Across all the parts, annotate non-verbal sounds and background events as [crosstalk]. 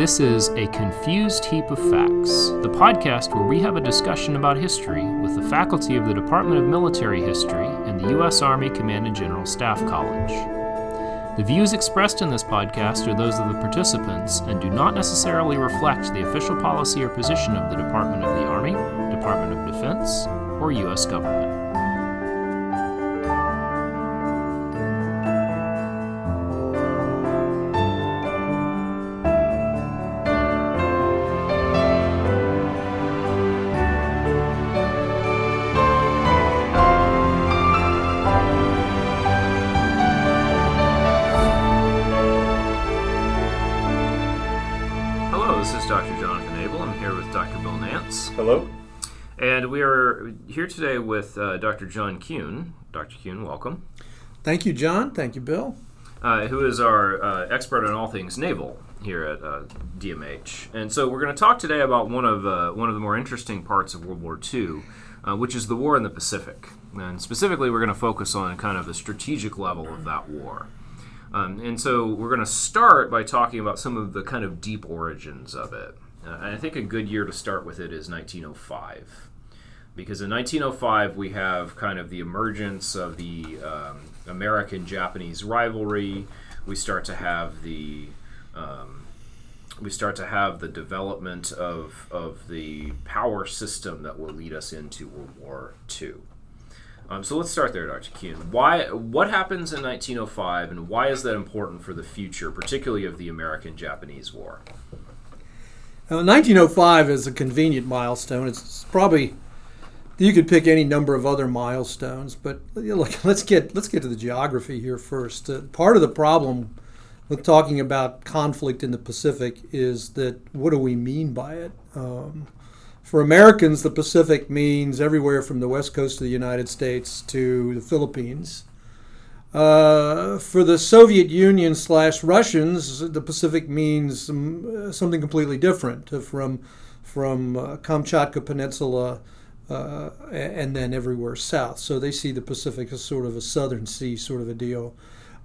This is A Confused Heap of Facts, the podcast where we have a discussion about history with the faculty of the Department of Military History and the U.S. Army Command and General Staff College. The views expressed in this podcast are those of the participants and do not necessarily reflect the official policy or position of the Department of the Army, Department of Defense, or U.S. government. Here today with uh, Dr. John Kuehn. Dr. Kuehn, welcome. Thank you, John. Thank you, Bill. Uh, who is our uh, expert on all things naval here at uh, DMH. And so we're going to talk today about one of uh, one of the more interesting parts of World War II, uh, which is the war in the Pacific. And specifically, we're going to focus on kind of the strategic level of that war. Um, and so we're going to start by talking about some of the kind of deep origins of it. Uh, and I think a good year to start with it is 1905 because in 1905 we have kind of the emergence of the um, American-Japanese rivalry. We start to have the um, we start to have the development of of the power system that will lead us into World War II. Um, so let's start there, Dr. Kuehn. Why? What happens in 1905, and why is that important for the future, particularly of the American-Japanese War? Now, 1905 is a convenient milestone. It's probably you could pick any number of other milestones, but you know, look, [laughs] let's get let's get to the geography here first. Uh, part of the problem with talking about conflict in the Pacific is that what do we mean by it? Um, for Americans, the Pacific means everywhere from the west coast of the United States to the Philippines. Uh, for the Soviet Union slash Russians, the Pacific means um, something completely different uh, from from uh, Kamchatka Peninsula uh, and then everywhere south. So they see the Pacific as sort of a southern sea sort of a deal.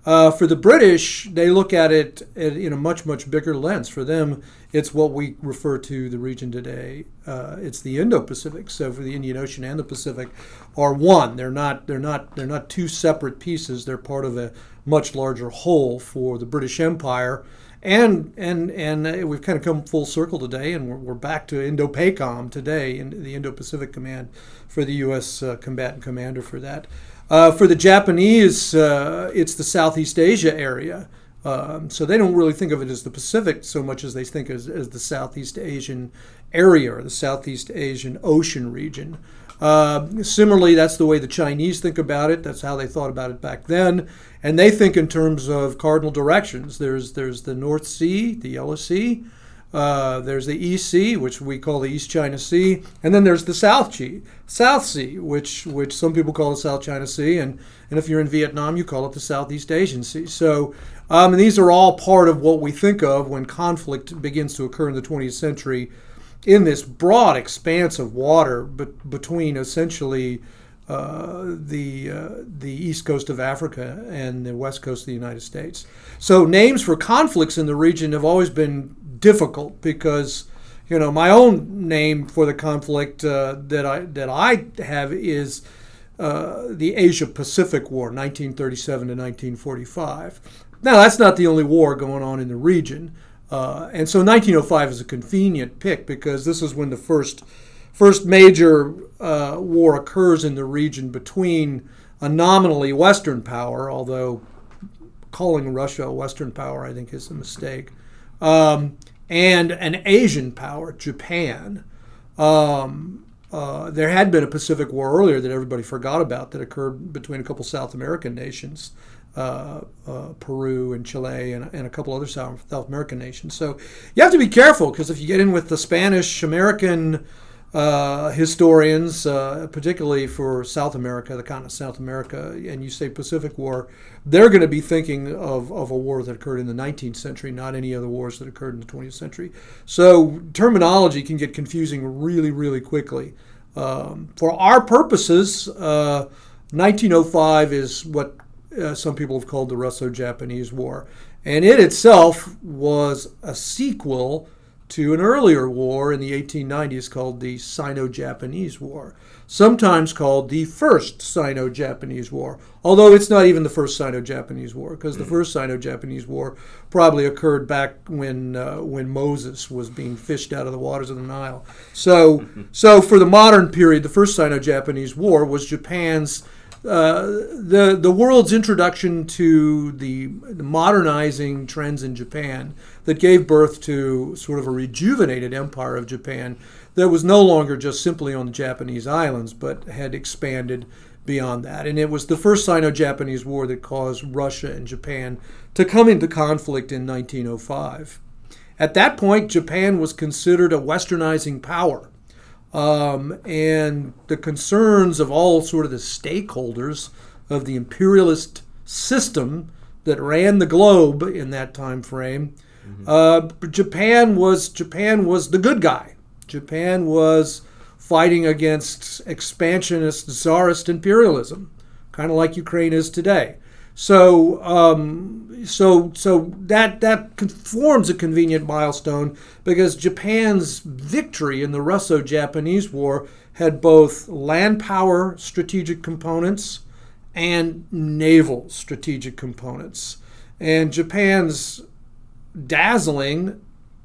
Uh, for the British, they look at it in a much, much bigger lens. For them, it's what we refer to the region today. Uh, it's the Indo-Pacific. So for the Indian Ocean and the Pacific are one. They're not. They're not. They're not two separate pieces. They're part of a much larger whole for the British Empire. And and and we've kind of come full circle today, and we're, we're back to Indo-PACOM today, in the Indo-Pacific Command for the U.S. Uh, combatant commander for that. Uh, for the Japanese, uh, it's the Southeast Asia area. Um, so they don't really think of it as the Pacific so much as they think as, as the Southeast Asian area or the Southeast Asian Ocean region. Uh, similarly, that's the way the Chinese think about it. That's how they thought about it back then, and they think in terms of cardinal directions. There's there's the North Sea, the Yellow Sea. Uh, there's the East Sea, which we call the East China Sea, and then there's the South Sea, South Sea, which which some people call the South China Sea, and and if you're in Vietnam, you call it the Southeast Asian Sea. So, um, and these are all part of what we think of when conflict begins to occur in the 20th century, in this broad expanse of water, but between essentially. Uh, the uh, the east coast of Africa and the west coast of the United States. So names for conflicts in the region have always been difficult because you know my own name for the conflict uh, that I that I have is uh, the Asia Pacific War, 1937 to 1945. Now that's not the only war going on in the region, uh, and so 1905 is a convenient pick because this is when the first first major uh, war occurs in the region between a nominally Western power, although calling Russia a Western power I think is a mistake. Um, and an Asian power, Japan. Um, uh, there had been a Pacific War earlier that everybody forgot about that occurred between a couple South American nations, uh, uh, Peru and Chile, and, and, a couple other South, American nations. So you have to be careful because if you get in with the Spanish American uh, historians, uh, particularly for South America, the continent of South America, and you say Pacific War, they're going to be thinking of, of a war that occurred in the 19th century, not any other wars that occurred in the 20th century. So terminology can get confusing really, really quickly. Um, for our purposes, uh, 1905 is what uh, some people have called the Russo-Japanese War, And it itself was a sequel to an earlier war in the 1890s called the Sino Japanese War, sometimes called the First Sino Japanese War, although it's not even the First Sino Japanese War, because the mm. First Sino Japanese War probably occurred back when, uh, when Moses was being fished out of the waters of the Nile. So, [laughs] so for the modern period, the First Sino Japanese War was Japan's uh, the the world's introduction to the, the, modernizing trends in Japan that gave birth to sort of a rejuvenated empire of Japan that was no longer just simply on the Japanese islands but had expanded beyond that. And it was the first Sino-Japanese War that caused Russia and Japan to come into conflict in 1905. At that point, Japan was considered a westernizing power um, and the concerns of all sort of the stakeholders of the imperialist system that ran the globe in that time frame. Mm-hmm. Uh, Japan was Japan was the good guy. Japan was fighting against expansionist czarist imperialism, kind of like Ukraine is today. So, um, so, so that that forms a convenient milestone because Japan's victory in the Russo-Japanese War had both land power strategic components and naval strategic components, and Japan's dazzling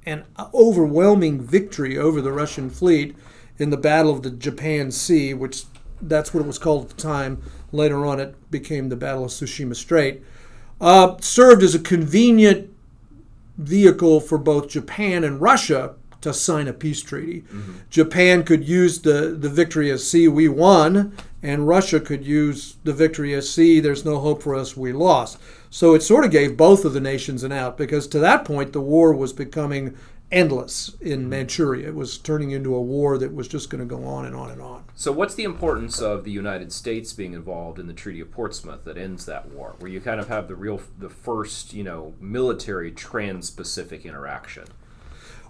and overwhelming victory over the Russian fleet in the Battle of the Japan Sea, which that's what it was called at the time Later on, it became the Battle of Tsushima Strait. Uh, served as a convenient vehicle for both Japan and Russia to sign a peace treaty. Mm-hmm. Japan could use the, the victory as see we won, and Russia could use the victory as see there's no hope for us, we lost. So it sort of gave both of the nations an out because to that point the war was becoming endless in Manchuria. It was turning into a war that was just going to go on and on and on. So, what's the importance of the United States being involved in the Treaty of Portsmouth that ends that war, where you kind of have the real, the first, you know, military trans-Pacific interaction?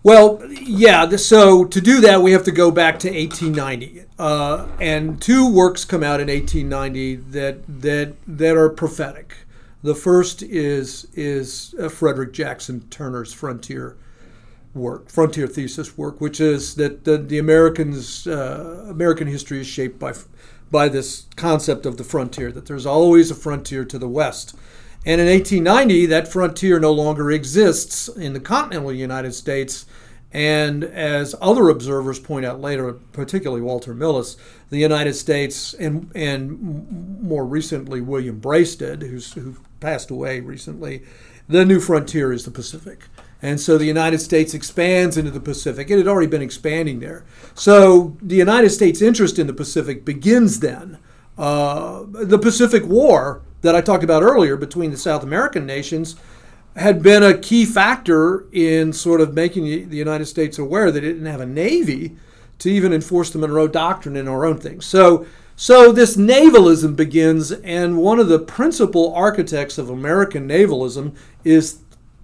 Well, yeah. So to do that, we have to go back to 1890, uh, and two works come out in 1890 that that that are prophetic. The first is is uh, Frederick Jackson Turner's Frontier work, frontier thesis work, which is that the, the Americans uh, American history is shaped by by this concept of the frontier, that there's always a frontier to the west. And in 1890, that frontier no longer exists in the continental United States. And as other observers point out later, particularly Walter Millis, the United States and and more recently William Braisted, who's who passed away recently, the new frontier is the Pacific. And so the United States expands into the Pacific. It had already been expanding there. So the United States' interest in the Pacific begins then. Uh, the Pacific War that I talked about earlier between the South American nations had been a key factor in sort of making the United States aware that it didn't have a navy to even enforce the Monroe Doctrine in our own things. So, so this navalism begins, and one of the principal architects of American navalism is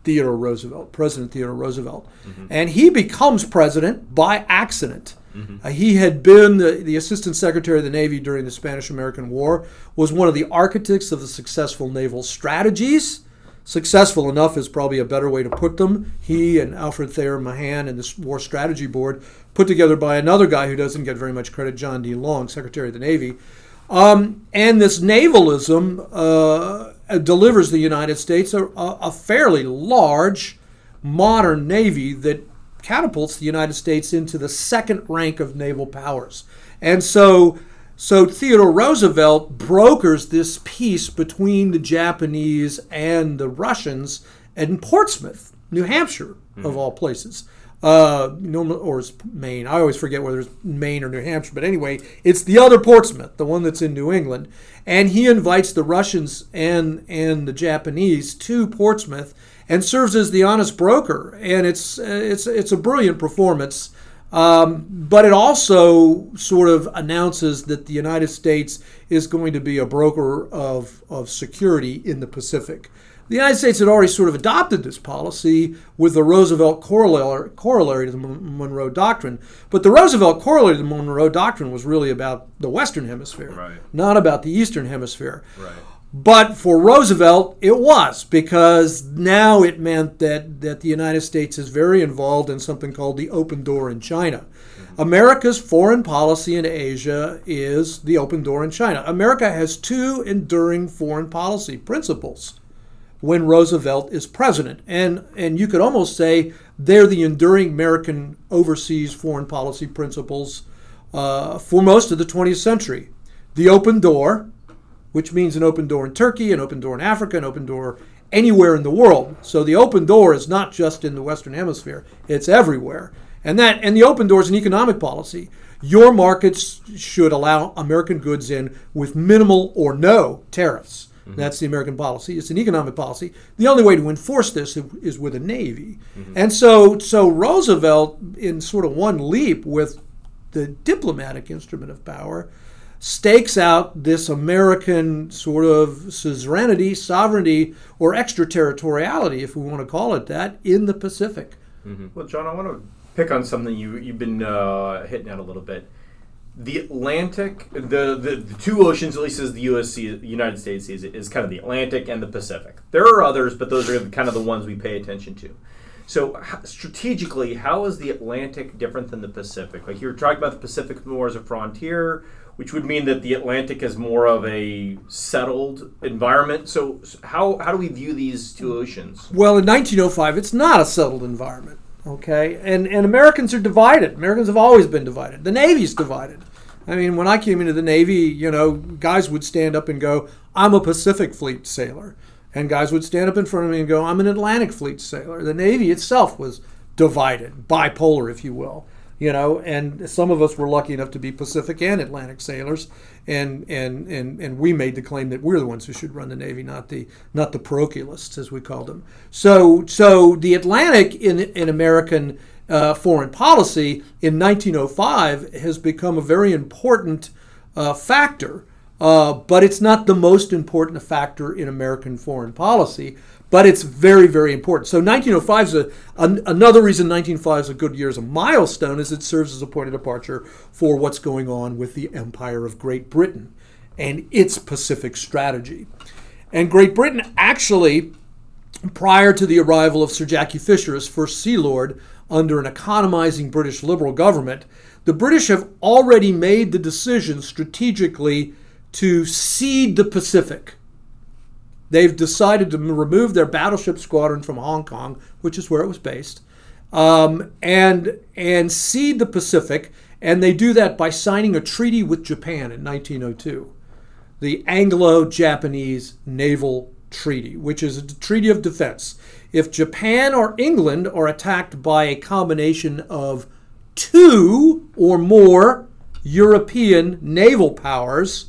Theodore Roosevelt, President Theodore Roosevelt. Mm-hmm. And he becomes president by accident. Mm-hmm. Uh, he had been the, the, Assistant Secretary of the Navy during the Spanish American War, was one of the architects of the successful naval strategies. Successful enough is probably a better way to put them. He and Alfred Thayer Mahan and the War Strategy Board, put together by another guy who doesn't get very much credit, John D. Long, Secretary of the Navy. Um, and this navalism uh, uh, delivers the United States a, a fairly large modern navy that catapults the United States into the second rank of naval powers. And so, so Theodore Roosevelt brokers this peace between the Japanese and the Russians in Portsmouth, New Hampshire, mm-hmm. of all places uh, or it's Maine. I always forget whether it's Maine or New Hampshire, but anyway, it's the other Portsmouth, the one that's in New England, and he invites the Russians and and the Japanese to Portsmouth and serves as the honest broker, and it's it's it's a brilliant performance. Um, but it also sort of announces that the United States is going to be a broker of, of security in the Pacific. The United States had already sort of adopted this policy with the Roosevelt corollary, corollary to the Monroe Doctrine. But the Roosevelt corollary to the Monroe Doctrine was really about the Western Hemisphere, right. not about the Eastern Hemisphere. Right. But for Roosevelt, it was because now it meant that, that the United States is very involved in something called the open door in China. Mm-hmm. America's foreign policy in Asia is the open door in China. America has two enduring foreign policy principles when Roosevelt is president. And, and you could almost say they're the enduring American overseas foreign policy principles uh, for most of the 20th century. The open door, which means an open door in Turkey, an open door in Africa, an open door anywhere in the world. So the open door is not just in the Western Hemisphere, it's everywhere. And that and the open door is an economic policy. Your markets should allow American goods in with minimal or no tariffs. Mm-hmm. That's the American policy. It's an economic policy. The only way to enforce this is with a navy. Mm-hmm. And so, so Roosevelt, in sort of one leap with the diplomatic instrument of power, stakes out this American sort of suzerainty, sovereignty, or extraterritoriality, if we want to call it that, in the Pacific. Mm-hmm. Well, John, I want to pick on something you you've been uh, hitting at a little bit the Atlantic, the, the, the, two oceans, at least as the U.S. the United States sees it, is kind of the Atlantic and the Pacific. There are others, but those are kind of the ones we pay attention to. So strategically, how is the Atlantic different than the Pacific? Like you were talking about the Pacific more as a frontier, which would mean that the Atlantic is more of a settled environment. So how how do we view these two oceans? Well, in 1905, it's not a settled environment. Okay, and and Americans are divided. Americans have always been divided. The Navy's divided. I mean, when I came into the Navy, you know, guys would stand up and go, "I'm a Pacific Fleet sailor," and guys would stand up in front of me and go, "I'm an Atlantic Fleet sailor." The Navy itself was divided, bipolar, if you will you know, and some of us were lucky enough to be Pacific and Atlantic sailors, and and and and we made the claim that we're the ones who should run the Navy, not the not the parochialists as we called them. So so the Atlantic in in American uh, foreign policy in 1905 has become a very important uh, factor, uh, but it's not the most important factor in American foreign policy but it's very, very important. So 1905 is a, an, another reason 1905 is a good year as a milestone is it serves as a point of departure for what's going on with the Empire of Great Britain and its Pacific strategy. And Great Britain actually, prior to the arrival of Sir Jackie Fisher as first Sea Lord under an economizing British Liberal government, the British have already made the decision strategically to cede the Pacific They've decided to remove their battleship squadron from Hong Kong, which is where it was based, um, and and cede the Pacific. And they do that by signing a treaty with Japan in 1902, the Anglo-Japanese Naval Treaty, which is a treaty of defense. If Japan or England are attacked by a combination of two or more European naval powers,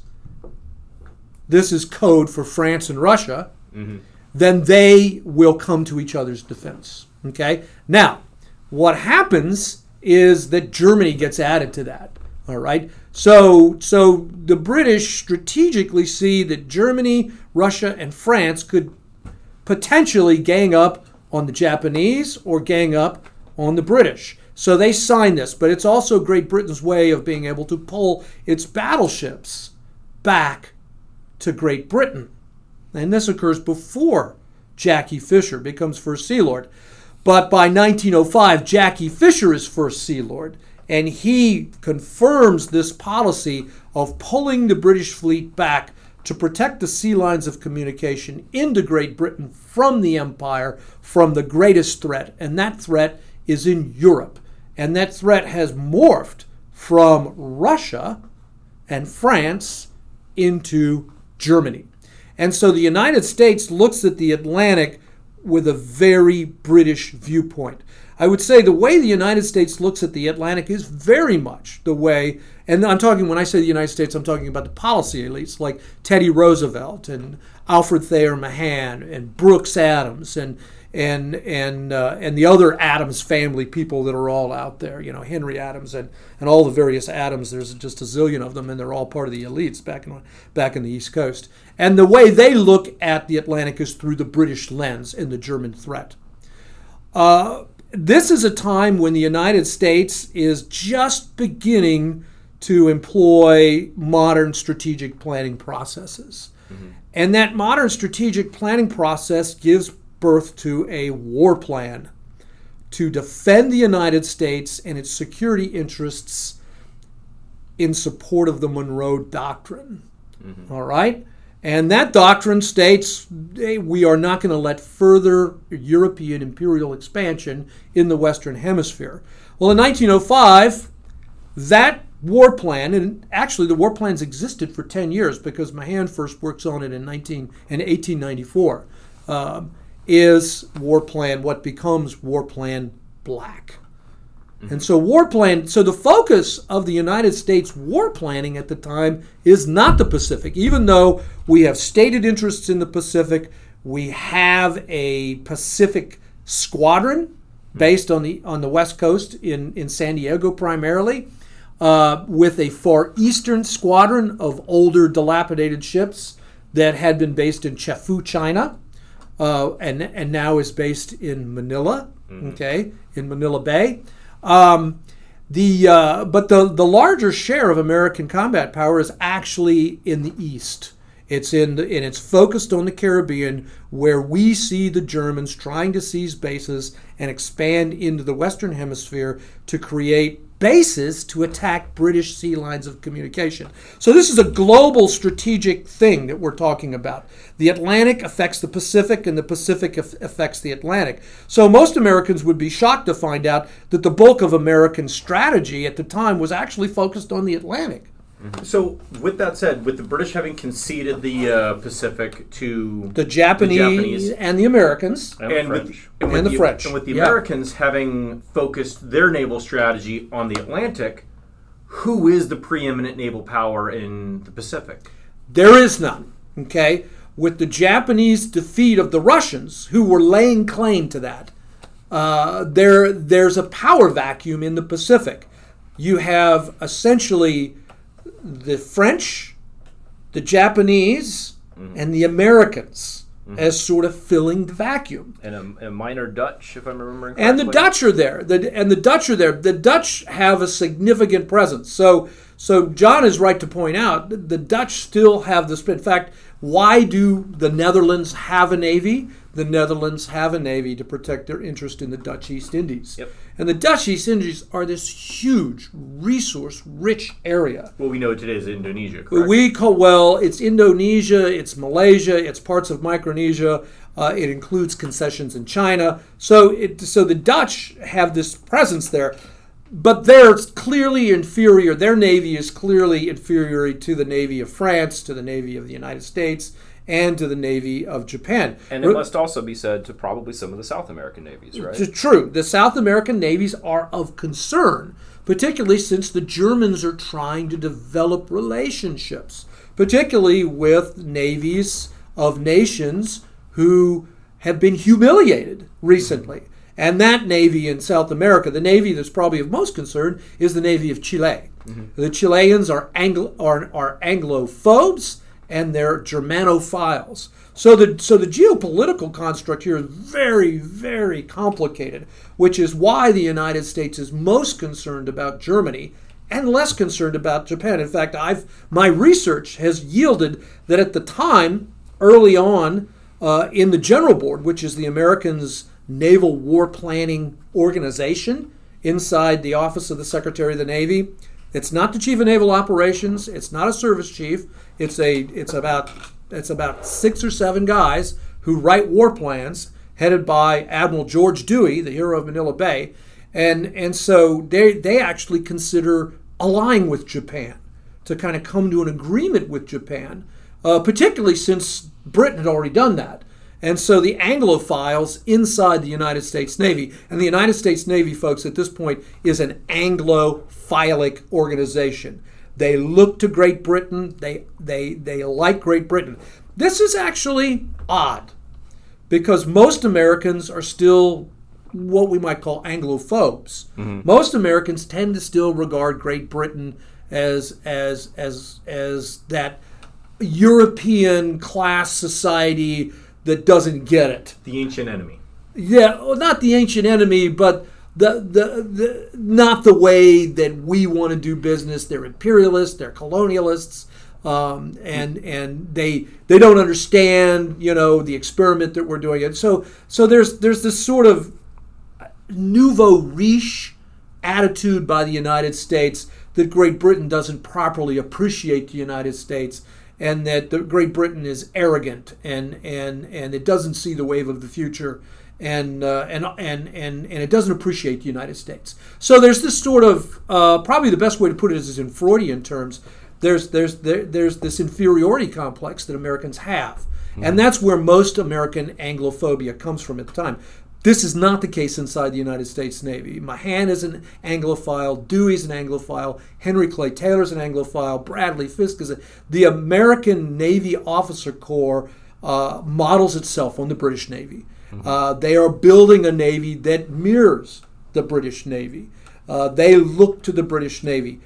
this is code for France and Russia, mm-hmm. then they will come to each other's defense. Okay? Now, what happens is that Germany gets added to that. All right? So, so the British strategically see that Germany, Russia, and France could potentially gang up on the Japanese or gang up on the British. So they sign this, but it's also Great Britain's way of being able to pull its battleships back to Great Britain. And this occurs before Jackie Fisher becomes First Sea Lord. But by 1905, Jackie Fisher is First Sea Lord, and he confirms this policy of pulling the British fleet back to protect the sea lines of communication into Great Britain from the Empire, from the greatest threat. And that threat is in Europe. And that threat has morphed from Russia and France into Germany. And so the United States looks at the Atlantic with a very British viewpoint. I would say the way the United States looks at the Atlantic is very much the way, and I'm talking, when I say the United States, I'm talking about the policy elites like Teddy Roosevelt and Alfred Thayer Mahan and Brooks Adams and and and uh, and the other Adams family people that are all out there. You know, Henry Adams and, and all the various Adams. There's just a zillion of them, and they're all part of the elites back in back in the East Coast. And the way they look at the Atlantic is through the British lens and the German threat. Uh, this is a time when the United States is just beginning to employ modern strategic planning processes. And that modern strategic planning process gives birth to a war plan to defend the United States and its security interests in support of the Monroe Doctrine. All right? And that doctrine states hey, we are not going to let further European imperial expansion in the Western Hemisphere. Well, in 1905, that war plan, and actually the war plans existed for 10 years because Mahan first works on it in 19 in 1894, um, is war plan what becomes war plan black. And so war plan so the focus of the United States war planning at the time is not the Pacific even though we have stated interests in the Pacific we have a Pacific squadron based on the on the west coast in in San Diego primarily uh, with a far eastern squadron of older dilapidated ships that had been based in Chefoo, China uh, and and now is based in Manila okay in Manila Bay um, the uh, but the the larger share of American combat power is actually in the east. It's in the, and it's focused on the Caribbean, where we see the Germans trying to seize bases and expand into the Western Hemisphere to create bases to attack British sea lines of communication. So this is a global strategic thing that we're talking about. The Atlantic affects the Pacific, and the Pacific aff- affects the Atlantic. So most Americans would be shocked to find out that the bulk of American strategy at the time was actually focused on the Atlantic. So, with that said, with the British having conceded the uh, Pacific to The Japanese, Japanese. and the Americans. And, and French. with, and with And the French. and with the Yeah. Americans having focused their naval strategy on the Atlantic, who is the preeminent naval power in the Pacific? There is none. Okay? With the Japanese defeat of the Russians, who were laying claim to that, uh, there there's a power vacuum in the Pacific. You have essentially the French, the Japanese, mm-hmm. and the Americans mm-hmm. as sort of filling the vacuum. and a, a minor Dutch, if I'm remembering correctly. And the Dutch are there. The, and the Dutch are there. The Dutch have a significant presence. So, so John is right to point out that the Dutch still have this. In fact, why do the Netherlands have a navy? The Netherlands have a navy to protect their interest in the Dutch East Indies. Yep. And the Dutch East Indies are this huge, resource-rich area. Well, we know today is Indonesia, correct? We call well, it's Indonesia, it's Malaysia, it's parts of Micronesia. Uh, it includes concessions in China. So, it, so the Dutch have this presence there, but they're clearly inferior. Their navy is clearly inferior to the navy of France, to the navy of the United States, and to the navy of Japan. And it must also be said to probably some of the South American navies, right? It's true. The South American navies are of concern, particularly since the Germans are trying to develop relationships, particularly with navies of nations who have been humiliated recently. And that navy in South America, the navy that's probably of most concern, is the navy of Chile. Mm-hmm. The Chileans are, Anglo, are, are Anglophobes and they're Germanophiles. So the so the geopolitical construct here is very very complicated, which is why the United States is most concerned about Germany and less concerned about Japan. In fact, I've my research has yielded that at the time, early on, uh, in the General Board, which is the Americans' naval war planning organization inside the office of the Secretary of the Navy, it's not the Chief of Naval Operations. It's not a service chief. It's a it's about it's about six or seven guys who write war plans, headed by Admiral George Dewey, the hero of Manila Bay, and and so they they actually consider allying with Japan to kind of come to an agreement with Japan, uh, particularly since Britain had already done that. And so the Anglophiles inside the United States Navy, and the United States Navy, folks, at this point is an Anglophilic organization. They look to Great Britain. They they they like Great Britain. This is actually odd because most Americans are still what we might call Anglophobes. Mm-hmm. Most Americans tend to still regard Great Britain as as as as that European class society that doesn't get it. the ancient enemy. Yeah, well, not the ancient enemy, but the, the the not the way that we want to do business. They're imperialists. They're colonialists. Um, and and they they don't understand you know the experiment that we're doing and so so there's there's this sort of nouveau riche attitude by the United States that Great Britain doesn't properly appreciate the United States and that the Great Britain is arrogant and and and it doesn't see the wave of the future and uh, and and and and it doesn't appreciate the United States. So there's this sort of uh, probably the best way to put it is in Freudian terms. There's there's there, there's this inferiority complex that Americans have, and that's where most American Anglophobia comes from at the time. This is not the case inside the United States Navy. Mahan is an Anglophile, Dewey's an Anglophile, Henry Clay Taylor's an Anglophile, Bradley Fiske is a. The American Navy Officer Corps uh, models itself on the British Navy. Uh, they are building a navy that mirrors the British Navy. Uh, they look to the British Navy.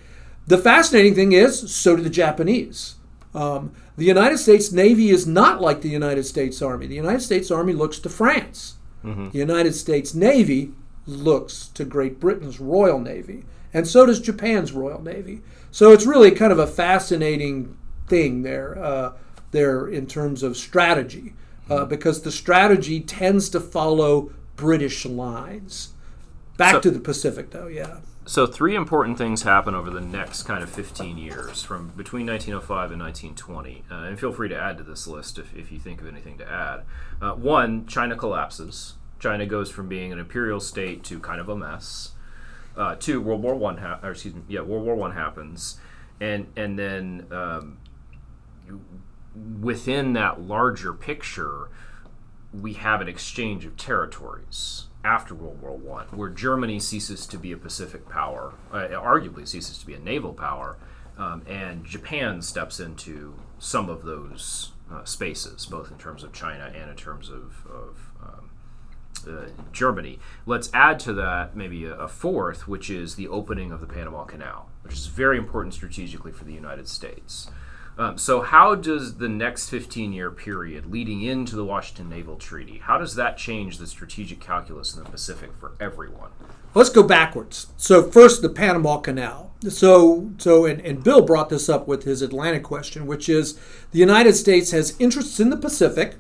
The fascinating thing is, so do the Japanese. Um, the United States Navy is not like the United States Army. The United States Army looks to France. The United States Navy looks to Great Britain's Royal Navy, and so does Japan's Royal Navy. So it's really kind of a fascinating thing there, uh, there in terms of strategy, uh, because the strategy tends to follow British lines. Back So- to the Pacific, though, yeah. So three important things happen over the next kind of 15 years, from between 1905 and 1920. Uh, and feel free to add to this list if, if you think of anything to add. Uh, one, China collapses. China goes from being an imperial state to kind of a mess. Uh, two, World War One, ha- or excuse me, yeah, World War One happens, and and then um, within that larger picture, we have an exchange of territories after World War One, where Germany ceases to be a Pacific power, uh, arguably ceases to be a naval power, um, and Japan steps into some of those uh, spaces, both in terms of China and in terms of, of um, uh, Germany. Let's add to that maybe a, a fourth, which is the opening of the Panama Canal, which is very important strategically for the United States. Um, so, how does the next 15 year period leading into the Washington Naval Treaty, how does that change the strategic calculus in the Pacific for everyone? Let's go backwards. So first, the Panama Canal. So, so, and, and Bill brought this up with his Atlantic question, which is the United States has interests in the Pacific.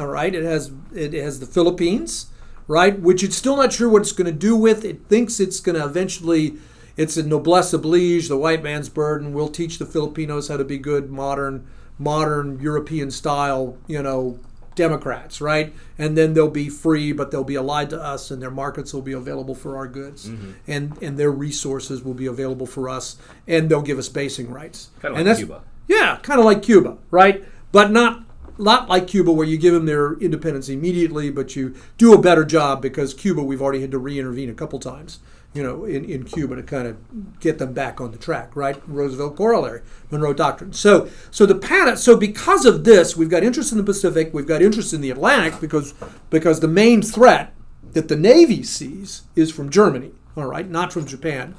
All right, it has it has the Philippines, right, which it's still not sure what it's going to do with. It thinks it's going to eventually. It's a noblesse oblige, the white man's burden. We'll teach the Filipinos how to be good, modern, modern European style, you know, Democrats, right? And then they'll be free, but they'll be allied to us, and their markets will be available for our goods, mm-hmm. and and their resources will be available for us, and they'll give us basing rights. Kinda and like that's- Cuba. Yeah, kind of like Cuba, right? But not not like Cuba, where you give them their independence immediately, but you do a better job because Cuba, we've already had to re-intervene a couple times, you know, in, in Cuba to kind of get them back on the track, right? Roosevelt corollary, Monroe Doctrine. So, so the pan, so because of this, we've got interest in the Pacific, we've got interest in the Atlantic because because the main threat that the Navy sees is from Germany, all right, not from Japan.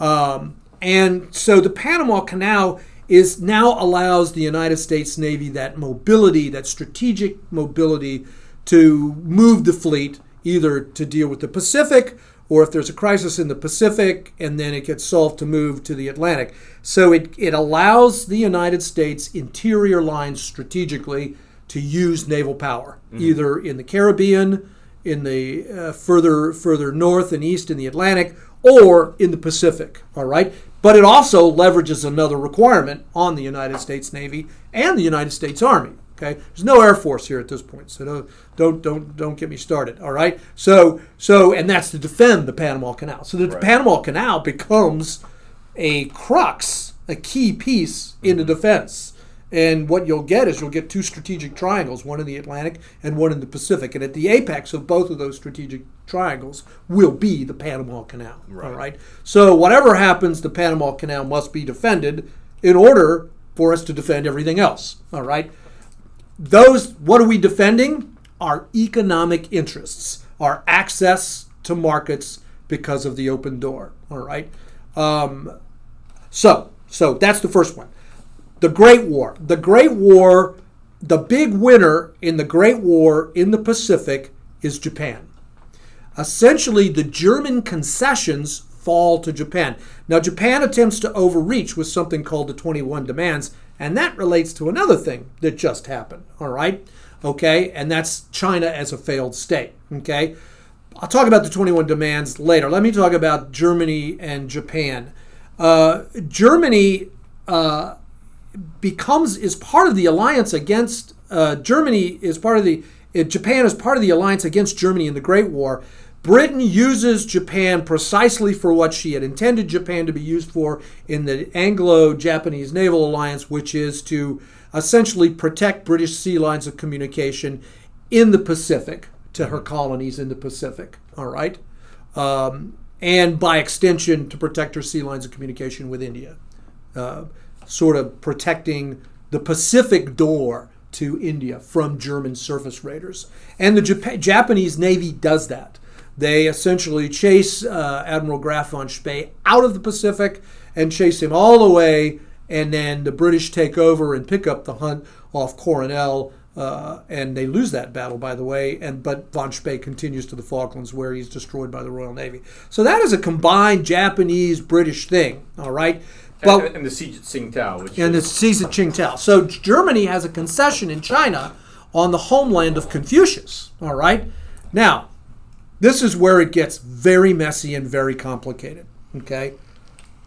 Um, and so the Panama Canal is now allows the United States Navy that mobility, that strategic mobility to move the fleet either to deal with the Pacific or if there's a crisis in the Pacific and then it gets solved to move to the Atlantic. So it, it allows the United States interior lines strategically to use naval power, either in the Caribbean, in the uh, further further north and east in the Atlantic, or in the Pacific. All right, but it also leverages another requirement on the United States Navy and the United States Army. Okay, there's no Air Force here at this point, so don't don't don't don't get me started. All right, so so and that's to defend the Panama Canal. So the Right. Panama Canal becomes a crux, a key piece in the mm-hmm. defense. And what you'll get is you'll get two strategic triangles, one in the Atlantic and one in the Pacific. And at the apex of both of those strategic triangles will be the Panama Canal. All right. So whatever happens, the Panama Canal must be defended in order for us to defend everything else. All right. Those what are we defending? Our economic interests, our access to markets because of the open door. All right. Um, so, so that's the first one. The Great War. The Great War, the big winner in the Great War in the Pacific is Japan. Essentially, the German concessions fall to Japan. Now, Japan attempts to overreach with something called the 21 demands, and that relates to another thing that just happened, all right? Okay, and that's China as a failed state, okay? I'll talk about the 21 demands later. Let me talk about Germany and Japan. Uh, Germany uh, becomes is part of the alliance against uh, Germany is part of the uh, Japan is part of the alliance against Germany in the Great War. Britain uses Japan precisely for what she had intended Japan to be used for in the Anglo-Japanese naval alliance, which is to essentially protect British sea lines of communication in the Pacific to her colonies in the Pacific. All right. Um, and by extension, to protect her sea lines of communication with India, uh, sort of protecting the Pacific door to India from German surface raiders. And the Jap- Japanese Navy does that. They essentially chase uh, Admiral Graf von Spee out of the Pacific and chase him all the way, and then the British take over and pick up the hunt off Coronel uh, and they lose that battle, by the way. And but von Spee continues to the Falklands, where he's destroyed by the Royal Navy. So that is a combined Japanese-British thing. All right. But, and, and the siege at Tsingtao, which and is, the siege at Qingdao. So Germany has a concession in China on the homeland of Confucius. All right. Now, this is where it gets very messy and very complicated. Okay.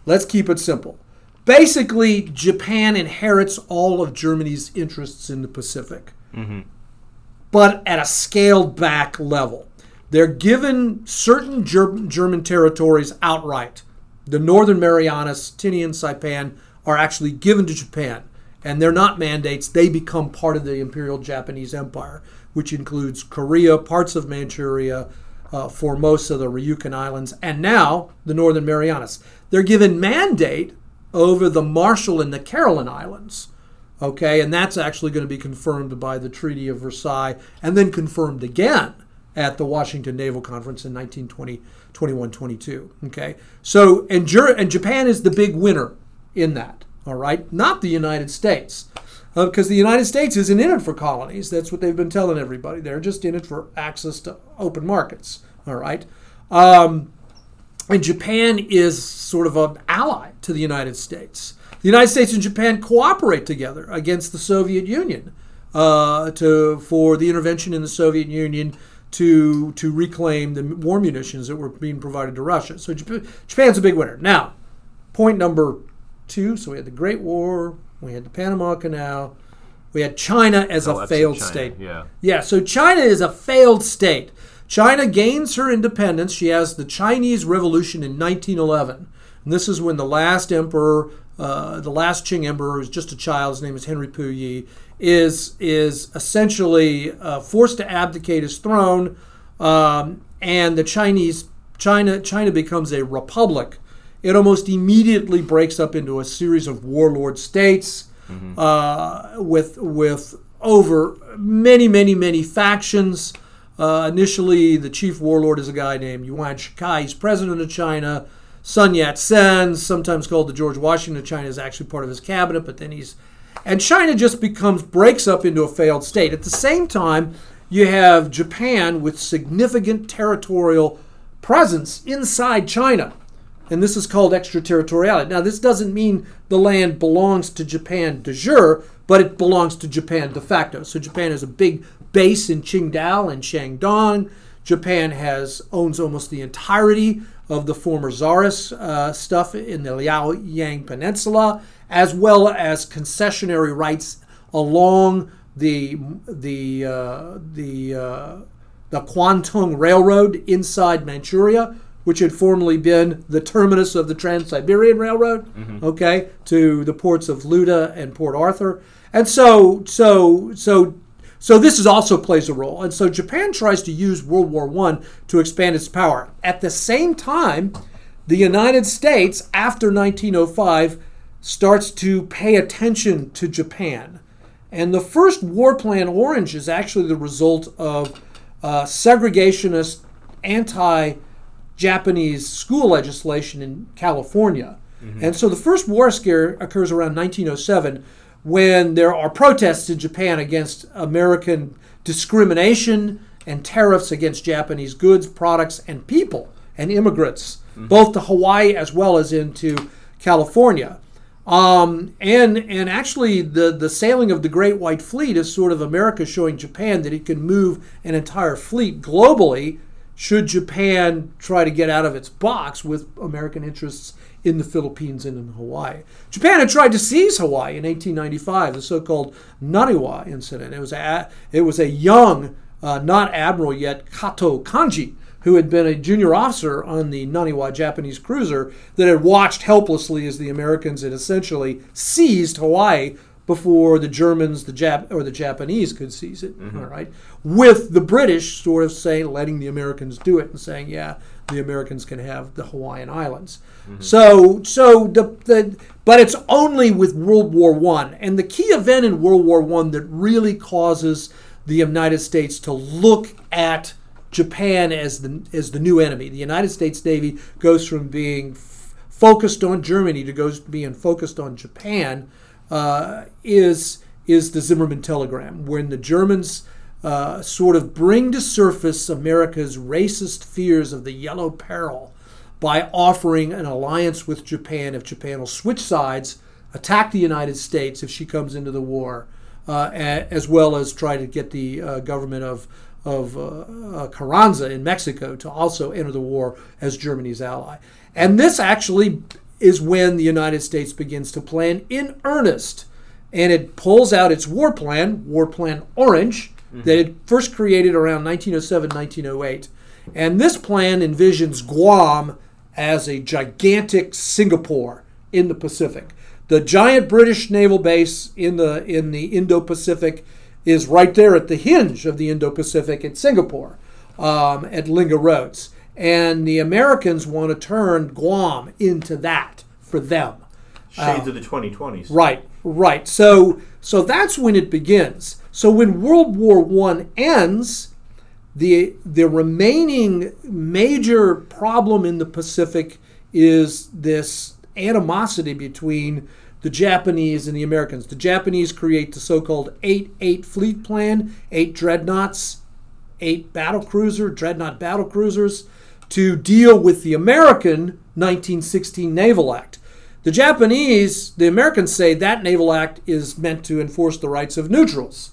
Let's keep it simple. Basically, Japan inherits all of Germany's interests in the Pacific mm-hmm. but at a scaled back level. They're given certain Ger- German territories outright. The Northern Marianas, Tinian, Saipan are actually given to Japan, and they're not mandates. They become part of the Imperial Japanese Empire, which includes Korea, parts of Manchuria, uh, Formosa, the Ryukyu Islands, and now the Northern Marianas. They're given mandate over the Marshall and the Caroline Islands. Okay, and that's actually going to be confirmed by the Treaty of Versailles and then confirmed again at the Washington Naval Conference in 1920, 21, 22. Okay, so, and, and Japan is the big winner in that, all right, not the United States. Because the United States isn't in it for colonies. That's what they've been telling everybody. They're just in it for access to open markets. All right. Um, and Japan is sort of an ally to the United States. The United States and Japan cooperate together against the Soviet Union uh, to for the intervention in the Soviet Union to to reclaim the war munitions that were being provided to Russia. So Japan's a big winner. Now, point number two. So we had the Great War, we had the Panama Canal, we had China as a failed state. Yeah. Yeah, so China is a failed state. China gains her independence. She has the Chinese Revolution in 1911. And this is when the last emperor, uh, the last Qing emperor, who's just a child, his name is Henry Puyi, is, is essentially uh, forced to abdicate his throne. Um, and the Chinese, China, China becomes a republic. It almost immediately breaks up into a series of warlord states uh, with, with over many, many, many factions. Uh, initially, the chief warlord is a guy named Yuan Shikai. He's president of China. Sun Yat sen, sometimes called the George Washington of China, is actually part of his cabinet, but then he's. And China just becomes, breaks up into a failed state. At the same time, you have Japan with significant territorial presence inside China. And this is called extraterritoriality. Now, this doesn't mean the land belongs to Japan de jure, but it belongs to Japan de facto. So Japan has a big base in Qingdao and Shandong. Japan has owns almost the entirety of the former Tsarist uh, stuff in the Liaoyang Peninsula, as well as concessionary rights along the the uh, the uh, the Kwantung Railroad inside Manchuria, which had formerly been the terminus of the Trans-Siberian Railroad, okay, to the ports of Luda and Port Arthur. And so so so so this is also plays a role. And so Japan tries to use World War I to expand its power. At the same time, the United States, after 1905, starts to pay attention to Japan. And the first War Plan Orange is actually the result of uh, segregationist, anti Japanese school legislation in California. And so the first war scare occurs around 1907 when there are protests in Japan against American discrimination and tariffs against Japanese goods, products, and people and immigrants. both to Hawaii as well as into California. Um, and and actually, the the sailing of the Great White Fleet is sort of America showing Japan that it can move an entire fleet globally. Should Japan try to get out of its box with American interests in the Philippines and in Hawaii? Japan had tried to seize Hawaii in 1895, the so-called Naniwa incident. It was a it was a young, uh, not admiral yet, Kato Kanji who had been a junior officer on the Naniwa Japanese cruiser that had watched helplessly as the Americans had essentially seized Hawaii before the Germans, the Jap or the Japanese could seize it. Mm-hmm. All right, with the British sort of saying, letting the Americans do it and saying, yeah, the Americans can have the Hawaiian Islands. Mm-hmm. So, so the, the but it's only with World War One, and the key event in World War One that really causes the United States to look at Japan as the as the new enemy. The United States Navy goes from being f- focused on Germany to goes to being focused on Japan. Uh, is is the Zimmerman telegram when the Germans uh, sort of bring to surface America's racist fears of the Yellow Peril by offering an alliance with Japan if Japan will switch sides, attack the United States if she comes into the war, uh, as well as try to get the uh, government of of uh, uh, Carranza in Mexico to also enter the war as Germany's ally. And this actually is when the United States begins to plan in earnest. And it pulls out its war plan, War Plan Orange, that it first created around 1907 1908. And this plan envisions Guam as a gigantic Singapore in the Pacific. The giant British naval base in the in the Indo-Pacific is right there at the hinge of the Indo-Pacific at Singapore, um, at Lingga Roads, and the Americans want to turn Guam into that for them. Shades uh, of the 2020s. Right, right. So so that's when it begins. So when World War One ends, the the remaining major problem in the Pacific is this animosity between the Japanese and the Americans. The Japanese create the so-called 8-8 fleet plan, eight dreadnoughts, eight battle cruiser, dreadnought battle cruisers to deal with the American 1916 Naval Act. The Japanese, the Americans say that naval act is meant to enforce the rights of neutrals,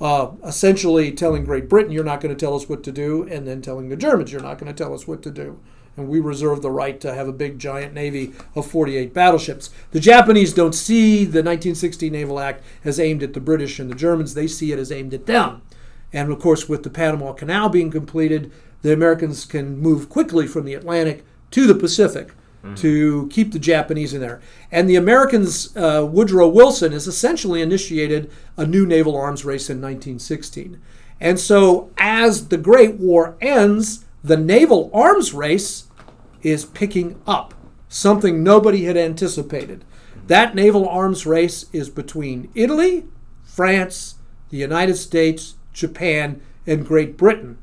uh, essentially telling Great Britain, you're not going to tell us what to do, and then telling the Germans, you're not going to tell us what to do. And we reserve the right to have a big giant navy of 48 battleships. The Japanese don't see the 1916 Naval Act as aimed at the British and the Germans, they see it as aimed at them. And of course, with the Panama Canal being completed, the Americans can move quickly from the Atlantic to the Pacific to keep the Japanese in there. And the Americans, uh, Woodrow Wilson, has essentially initiated a new naval arms race in 1916. And so, as the Great War ends, the naval arms race is picking up, something nobody had anticipated. That naval arms race is between Italy, France, the United States, Japan, and Great Britain.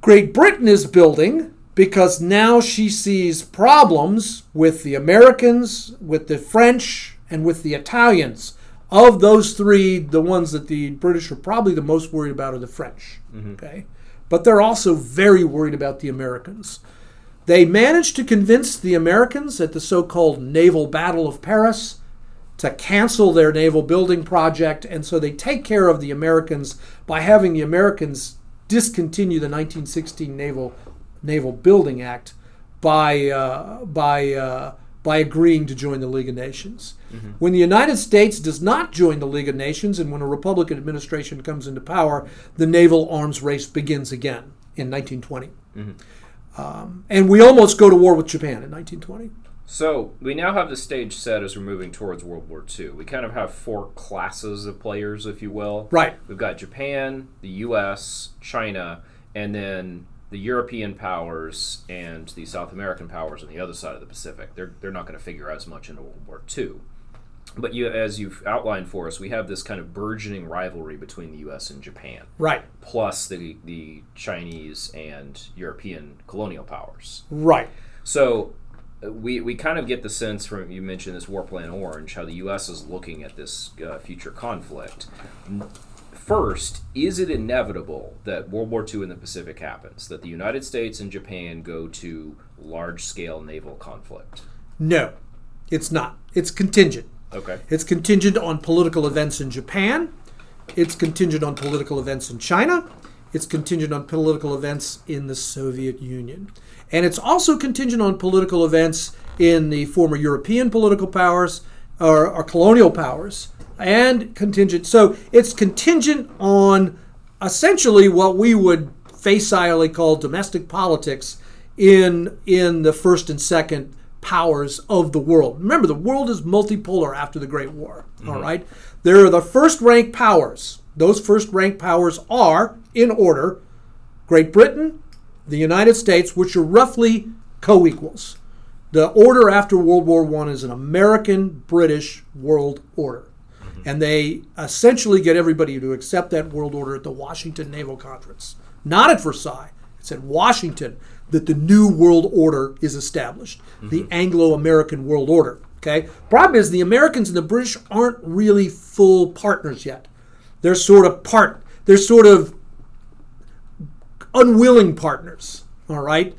Great Britain is building because now she sees problems with the Americans, with the French, and with the Italians. Of those three, the ones that the British are probably the most worried about are the French. Mm-hmm. Okay, but they're also very worried about the Americans. They managed to convince the Americans at the so-called Naval Battle of Paris to cancel their naval building project, and so they take care of the Americans by having the Americans discontinue the 1916 Naval Naval Building Act by uh, by uh, by agreeing to join the League of Nations. When the United States does not join the League of Nations, and when a Republican administration comes into power, the naval arms race begins again in 1920. Um, and we almost go to war with Japan in 1920. So we now have the stage set as we're moving towards World War II. We kind of have four classes of players, if you will. Right. We've got Japan, the U.S., China, and then the European powers and the South American powers on the other side of the Pacific. They're, they're not going to figure as much into World War II. But you, as you've outlined for us, we have this kind of burgeoning rivalry between the U.S. and Japan, Right. plus the, the Chinese and European colonial powers. Right. So we, we kind of get the sense from you mentioned this war plan orange how the U.S. is looking at this uh, future conflict. First, is it inevitable that World War II in the Pacific happens? That the United States and Japan go to large scale naval conflict? No, it's not. It's contingent. Okay. It's contingent on political events in Japan. It's contingent on political events in China. It's contingent on political events in the Soviet Union. And it's also contingent on political events in the former European political powers or, or colonial powers and contingent. So it's contingent on essentially what we would facilely call domestic politics in in the first and second powers of the world. Remember, the world is multipolar after the Great War. all mm-hmm. right, there are the first rank powers. Those first rank powers are, in order, Great Britain, the United States, which are roughly co-equals. The order after World War One is an American British world order. Mm-hmm. And they essentially get everybody to accept that world order at the Washington Naval Conference. Not at Versailles. It's at Washington that the new world order is established. The mm-hmm. Anglo American world order. Okay? Problem is the Americans and the British aren't really full partners yet. They're sort of part they're sort of unwilling partners. All right?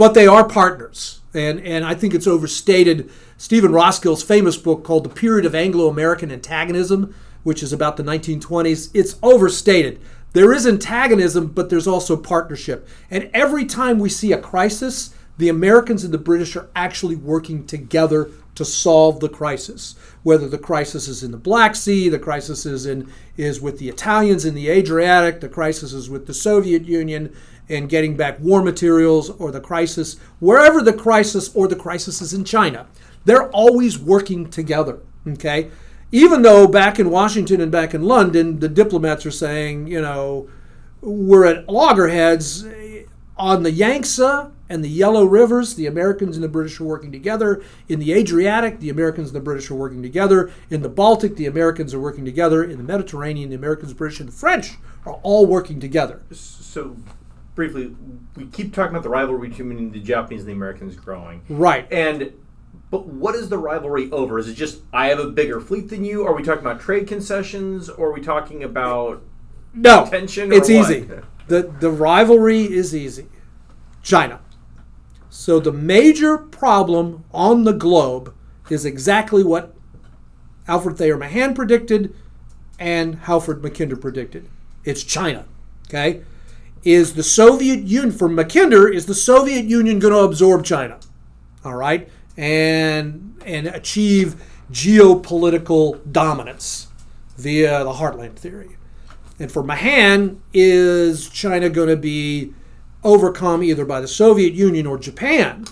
but they are partners. And, and I think it's overstated. Stephen Roskill's famous book called The Period of Anglo American Antagonism, which is about the 1920s, it's overstated. There is antagonism, but there's also partnership. And every time we see a crisis, the Americans and the British are actually working together to solve the crisis. Whether the crisis is in the Black Sea, the crisis is in is with the Italians in the Adriatic, the crisis is with the Soviet Union and getting back war materials, or the crisis wherever the crisis or the crisis is in China. They're always working together. Okay, even though back in Washington and back in London, the diplomats are saying, you know, we're at loggerheads on the Yangtze and the Yellow Rivers, the Americans and the British are working together. In the Adriatic, the Americans and the British are working together. In the Baltic, the Americans are working together. In the Mediterranean, the Americans, British, and the French are all working together. So, briefly, we keep talking about the rivalry between the Japanese and the Americans growing. Right. And but what is the rivalry over? Is it just I have a bigger fleet than you? Are we talking about trade concessions? Or are we talking about No, tension? or it's what? easy. The, the rivalry is easy. China. So the major problem on the globe is exactly what Alfred Thayer Mahan predicted and Halford Mackinder predicted. It's China. Okay? Is the Soviet Union, for Mackinder, is the Soviet Union going to absorb China? All right? And, and achieve geopolitical dominance via the heartland theory. And for Mahan, is China going to be overcome either by the Soviet Union or Japan?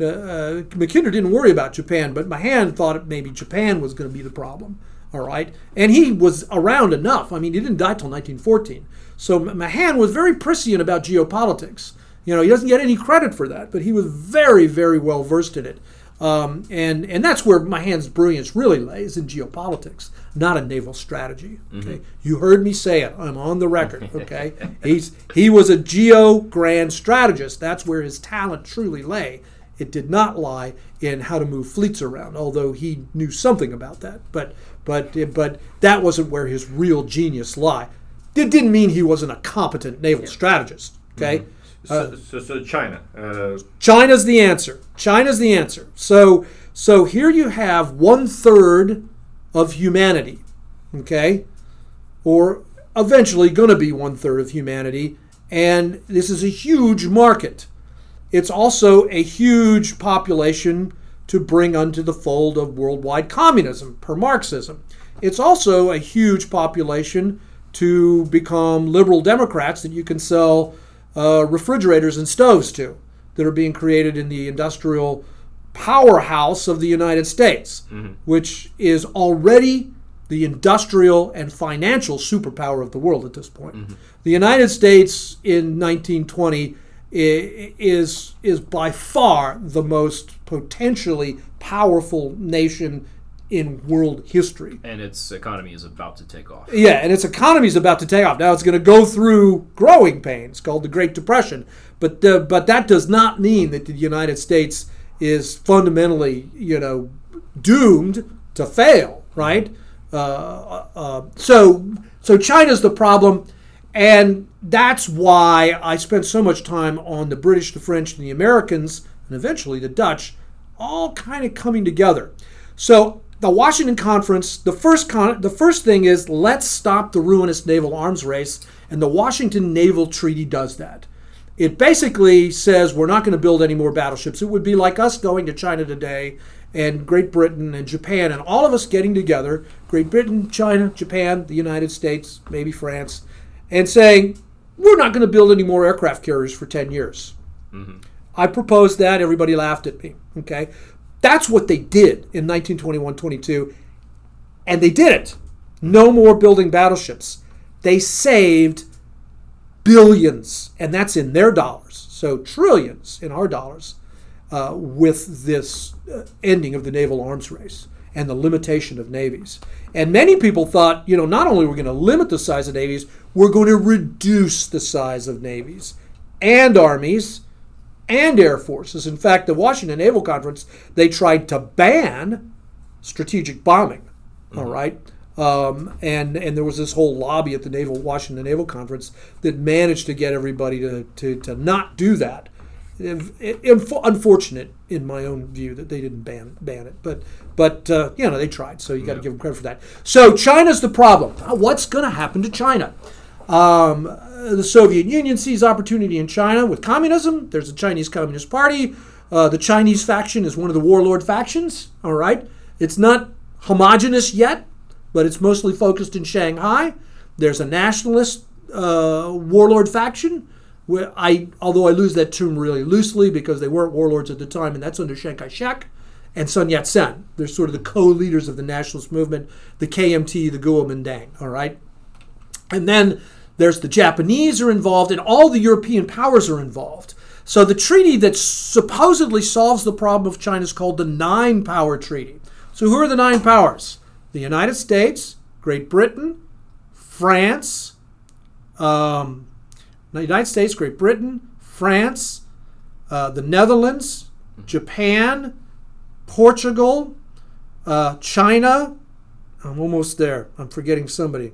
Uh, Mackinder didn't worry about Japan, but Mahan thought maybe Japan was going to be the problem. All right, and he was around enough. I mean, he didn't die till 1914. So Mahan was very prescient about geopolitics. You know, he doesn't get any credit for that, but he was very, very well versed in it. Um, and and that's where Mahan's brilliance really lays in geopolitics, not in naval strategy. Okay, you heard me say it. I'm on the record. [laughs] Okay, he's he was a geo grand strategist. That's where his talent truly lay. It did not lie in how to move fleets around, although he knew something about that. But but but that wasn't where his real genius lie. It didn't mean he wasn't a competent naval strategist. Okay. So, so, so China. Uh, China's the answer. China's the answer. So so here you have one third of humanity, okay, or eventually going to be one third of humanity, and this is a huge market. It's also a huge population to bring unto the fold of worldwide communism per Marxism. It's also a huge population to become liberal Democrats that you can sell uh, refrigerators and stoves to that are being created in the industrial powerhouse of the United States, which is already the industrial and financial superpower of the world at this point. The United States in 1920 is is by far the most potentially powerful nation in world history. And its economy is about to take off. Yeah, and its economy is about to take off. Now it's going to go through growing pains called the Great Depression, but uh, but that does not mean that the United States is fundamentally, you know, doomed to fail, right? Uh, uh, so so China's the problem, and that's why I spent so much time on the British, the French, and the Americans, and eventually the Dutch, all kind of coming together. So the Washington Conference, the first con- the first thing is let's stop the ruinous naval arms race, and the Washington Naval Treaty does that. It basically says we're not going to build any more battleships. It would be like us going to China today and Great Britain and Japan and all of us getting together, Great Britain, China, Japan, the United States, maybe France, and saying we're not going to build any more aircraft carriers for 10 years. Mm-hmm. I proposed that. Everybody laughed at me. Okay. That's what they did in 1921 22. And they did it. No more building battleships. They saved billions, and that's in their dollars. So trillions in our dollars uh, with this uh, ending of the naval arms race and the limitation of navies. And many people thought, you know, not only we're going to limit the size of navies, we're going to reduce the size of navies and armies and air forces. In fact, the Washington Naval Conference, they tried to ban strategic bombing. all right, um, and and there was this whole lobby at the Naval Washington Naval Conference that managed to get everybody to to, to not do that. It- it- unfo- unfortunate, in my own view, that they didn't ban ban it, but but uh, you know they tried, so you got to give them credit for that. So China's the problem. What's going to happen to China? Um, the Soviet Union sees opportunity in China with communism. There's the Chinese Communist Party. Uh, the Chinese faction is one of the warlord factions. All right, it's not homogenous yet, but it's mostly focused in Shanghai. There's a nationalist uh, warlord faction. Where I, although I lose that term really loosely because they weren't warlords at the time, and that's under Chiang Kai-shek and Sun Yat-sen. They're sort of the co-leaders of the nationalist movement, the KMT, the Kuomintang. All right. And then there's the Japanese are involved, and all the European powers are involved. So the treaty that supposedly solves the problem of China is called the Nine Power Treaty. So who are the nine powers? The United States, Great Britain, France, um, the United States, Great Britain, France, uh, the Netherlands, Japan, Portugal, uh, China. I'm almost there. I'm forgetting somebody.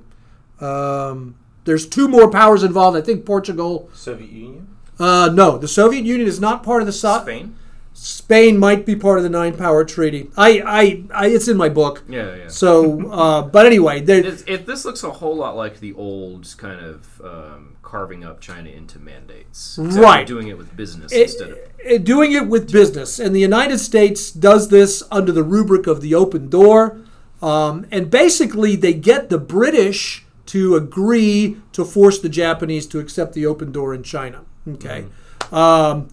Um, there's two more powers involved. I think Portugal. Soviet Union. Uh, no, the Soviet Union is not part of the so- Spain. Spain might be part of the Nine Power Treaty. I, I, I it's in my book. Yeah, yeah. So, uh, but anyway, there, it, this looks a whole lot like the old kind of um, carving up China into mandates. Right. Doing it with business it- instead of. it- doing it with business. And the United States does this under the rubric of the open door. Um, and basically, they get the British to agree to force the Japanese to accept the open door in China. Okay. Um,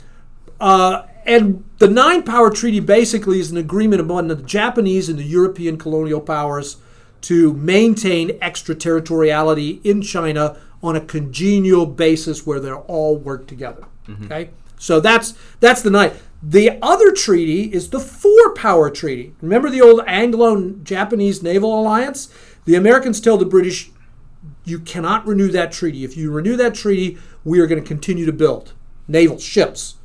uh, and the Nine Power Treaty basically is an agreement among the Japanese and the European colonial powers to maintain extraterritoriality in China on a congenial basis where they'll all work together. Okay, so that's that's the nine. The other treaty is the Four Power Treaty. Remember the old Anglo-Japanese naval alliance? The Americans tell the British, you cannot renew that treaty. If you renew that treaty, we are going to continue to build naval ships.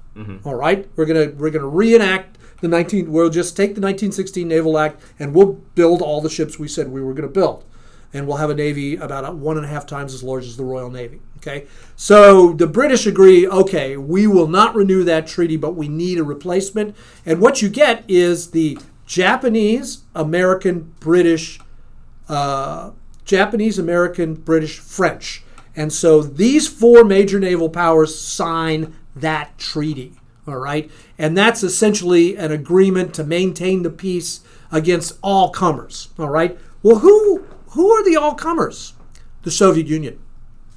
All right, we're gonna we're gonna reenact the 19. We'll just take the 1916 Naval Act and we'll build all the ships we said we were going to build, and we'll have a navy about one and a half times as large as the Royal Navy. Okay, so the British agree. Okay, we will not renew that treaty, but we need a replacement. And what you get is the Japanese, American, British uh, Japanese, American, British, French. And so these four major naval powers sign that treaty. All right. And that's essentially an agreement to maintain the peace against all comers. All right. Well, who who are the all comers? The Soviet Union.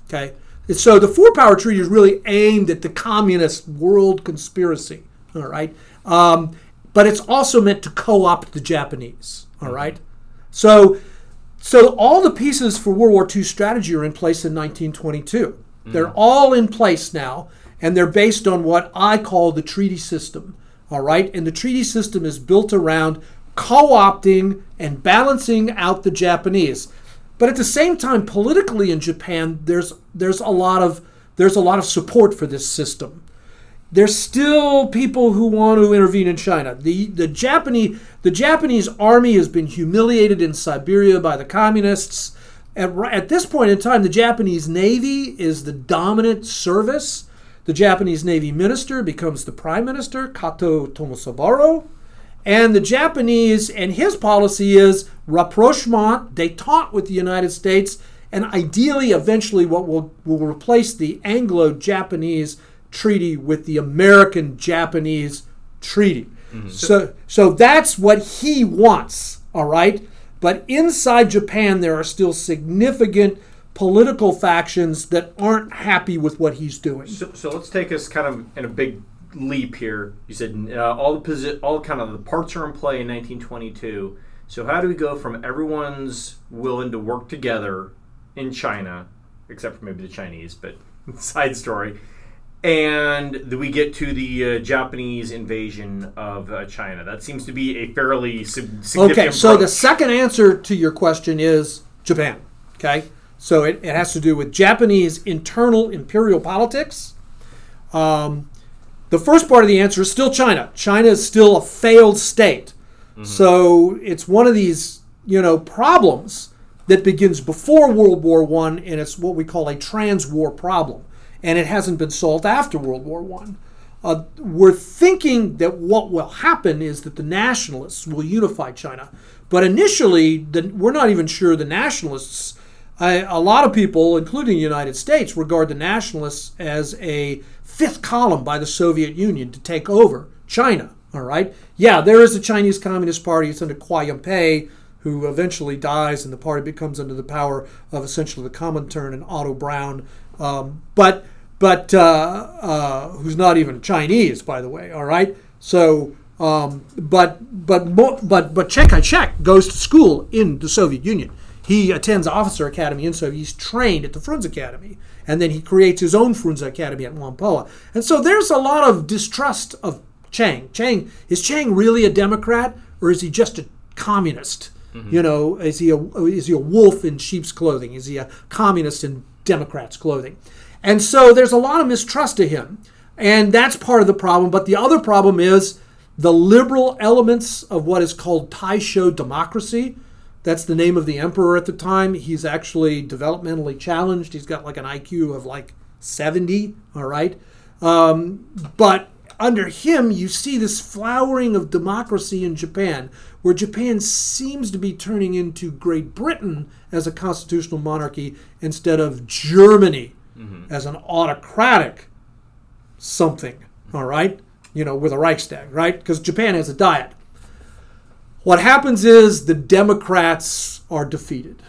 Okay. And so the four power treaty is really aimed at the communist world conspiracy. All right. Um, but it's also meant to co opt the Japanese. All right. So so all the pieces for World War II strategy are in place in 1922. Mm. They're all in place now, and they're based on what I call the treaty system. All right, and the treaty system is built around co-opting and balancing out the Japanese. But at the same time, politically in Japan, there's there's a lot of there's a lot of support for this system there's still people who want to intervene in China. The the Japanese the Japanese army has been humiliated in Siberia by the communists. At, at this point in time, the Japanese Navy is the dominant service. The Japanese Navy minister becomes the prime minister, Kato Tomosaburo. And the Japanese and his policy is rapprochement, detente with the United States, and ideally, eventually, what will, will replace the Anglo Japanese treaty with the American Japanese treaty. So, so that's what he wants, all right? But inside Japan, there are still significant political factions that aren't happy with what he's doing. So, so let's take us kind of in a big leap here. You said uh, all the posi- all kind of the parts are in play in 1922. So how do we go from everyone's willing to work together in China, except for maybe the Chinese, but [laughs] side story, and we get to the uh, Japanese invasion of uh, China? That seems to be a fairly sig- significant. Okay, so the second answer to your question is Japan. Okay, so it, it has to do with Japanese internal imperial politics. Um, the first part of the answer is still China. China is still a failed state. So it's one of these, you know, problems that begins before World War One, and it's what we call a trans-war problem, and it hasn't been solved after World War One. Uh, we're thinking that what will happen is that the nationalists will unify China, but initially, the, we're not even sure the nationalists. I, a lot of people, including the United States, regard the nationalists as a fifth column by the Soviet Union to take over China. All right, yeah, there is a Chinese Communist Party. It's under Kuai Yun-pei, who eventually dies, and the party becomes under the power of essentially the Comintern and Otto Braun. Um, but but uh, uh, who's not even Chinese, by the way. All right, so. Um, but but but but Chiang Kai-shek goes to school in the Soviet Union. He attends Officer Academy in Soviet. He's trained at the Frunze Academy, and then he creates his own Frunze Academy at Whampoa. And so there's a lot of distrust of Chiang. Chiang is Chiang really a Democrat or is he just a communist? You know, is he a is he a wolf in sheep's clothing? Is he a communist in Democrats' clothing? And so there's a lot of mistrust to him, and that's part of the problem. But the other problem is the liberal elements of what is called Taisho democracy. That's the name of the emperor at the time. He's actually developmentally challenged. He's got like an IQ of like 70. All right, um, but under him, you see this flowering of democracy in Japan, where Japan seems to be turning into Great Britain as a constitutional monarchy instead of Germany as an autocratic something. All right, you know, with a Reichstag, right? Because Japan has a diet. What happens is the Democrats are defeated.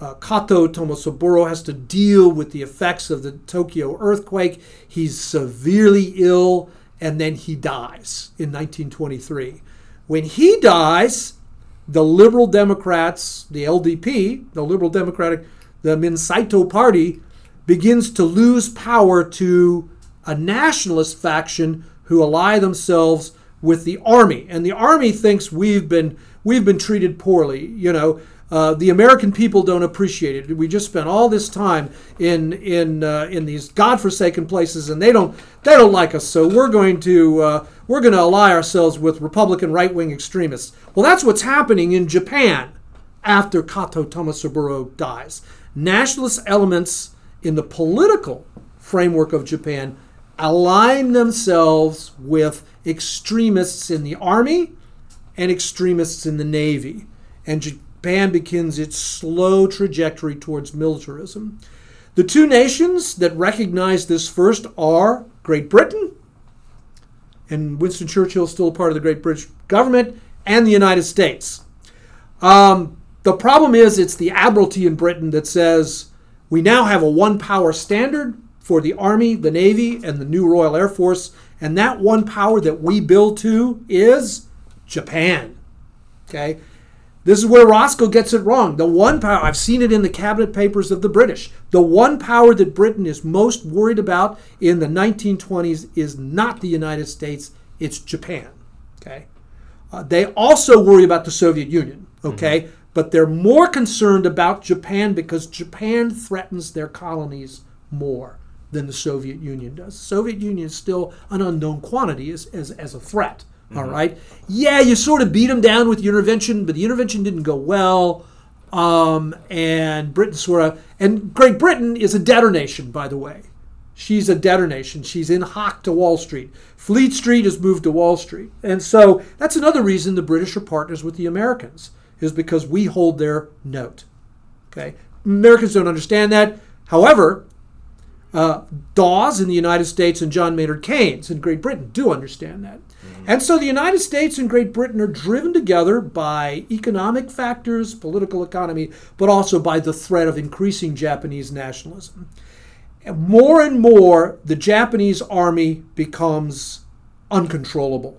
Uh, Kato Tomosaburo has to deal with the effects of the Tokyo earthquake. He's severely ill, and then he dies in 1923. When he dies, the Liberal Democrats, the LDP, the Liberal Democratic, the Minseito Party, begins to lose power to a nationalist faction who ally themselves with the army, and the army thinks we've been we've been treated poorly. You know, uh, the American people don't appreciate it. We just spent all this time in in uh, in these godforsaken places, and they don't they don't like us. So we're going to uh, we're going to ally ourselves with Republican right wing extremists. Well, that's what's happening in Japan after Kato Tomosaburo dies. Nationalist elements in the political framework of Japan align themselves with extremists in the army and extremists in the navy. And Japan begins its slow trajectory towards militarism. The two nations that recognize this first are Great Britain, and Winston Churchill is still part of the Great British government, and the United States. Um, the problem is it's the Admiralty in Britain that says we now have a one power standard for the Army, the Navy, and the new Royal Air Force, and that one power that we build to is Japan. Okay? This is where Roskill gets it wrong. The one power, I've seen it in the cabinet papers of the British, the one power that Britain is most worried about in the 1920s is not the United States, it's Japan. Okay? Uh, they also worry about the Soviet Union. Okay? But they're more concerned about Japan because Japan threatens their colonies more. than the Soviet Union does. The Soviet Union is still an unknown quantity as, as, as a threat. All right. Yeah, you sort of beat them down with the intervention, but the intervention didn't go well. Um, and Britain sort of, and Great Britain is a debtor nation, by the way. She's a debtor nation. She's in hock to Wall Street. Fleet Street has moved to Wall Street. And so that's another reason the British are partners with the Americans, is because we hold their note. Okay? Americans don't understand that. However, uh, Dawes in the United States and John Maynard Keynes in Great Britain do understand that. And so the United States and Great Britain are driven together by economic factors, political economy, but also by the threat of increasing Japanese nationalism. And more and more, the Japanese army becomes uncontrollable,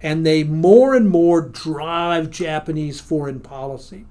and they more and more drive Japanese foreign policy.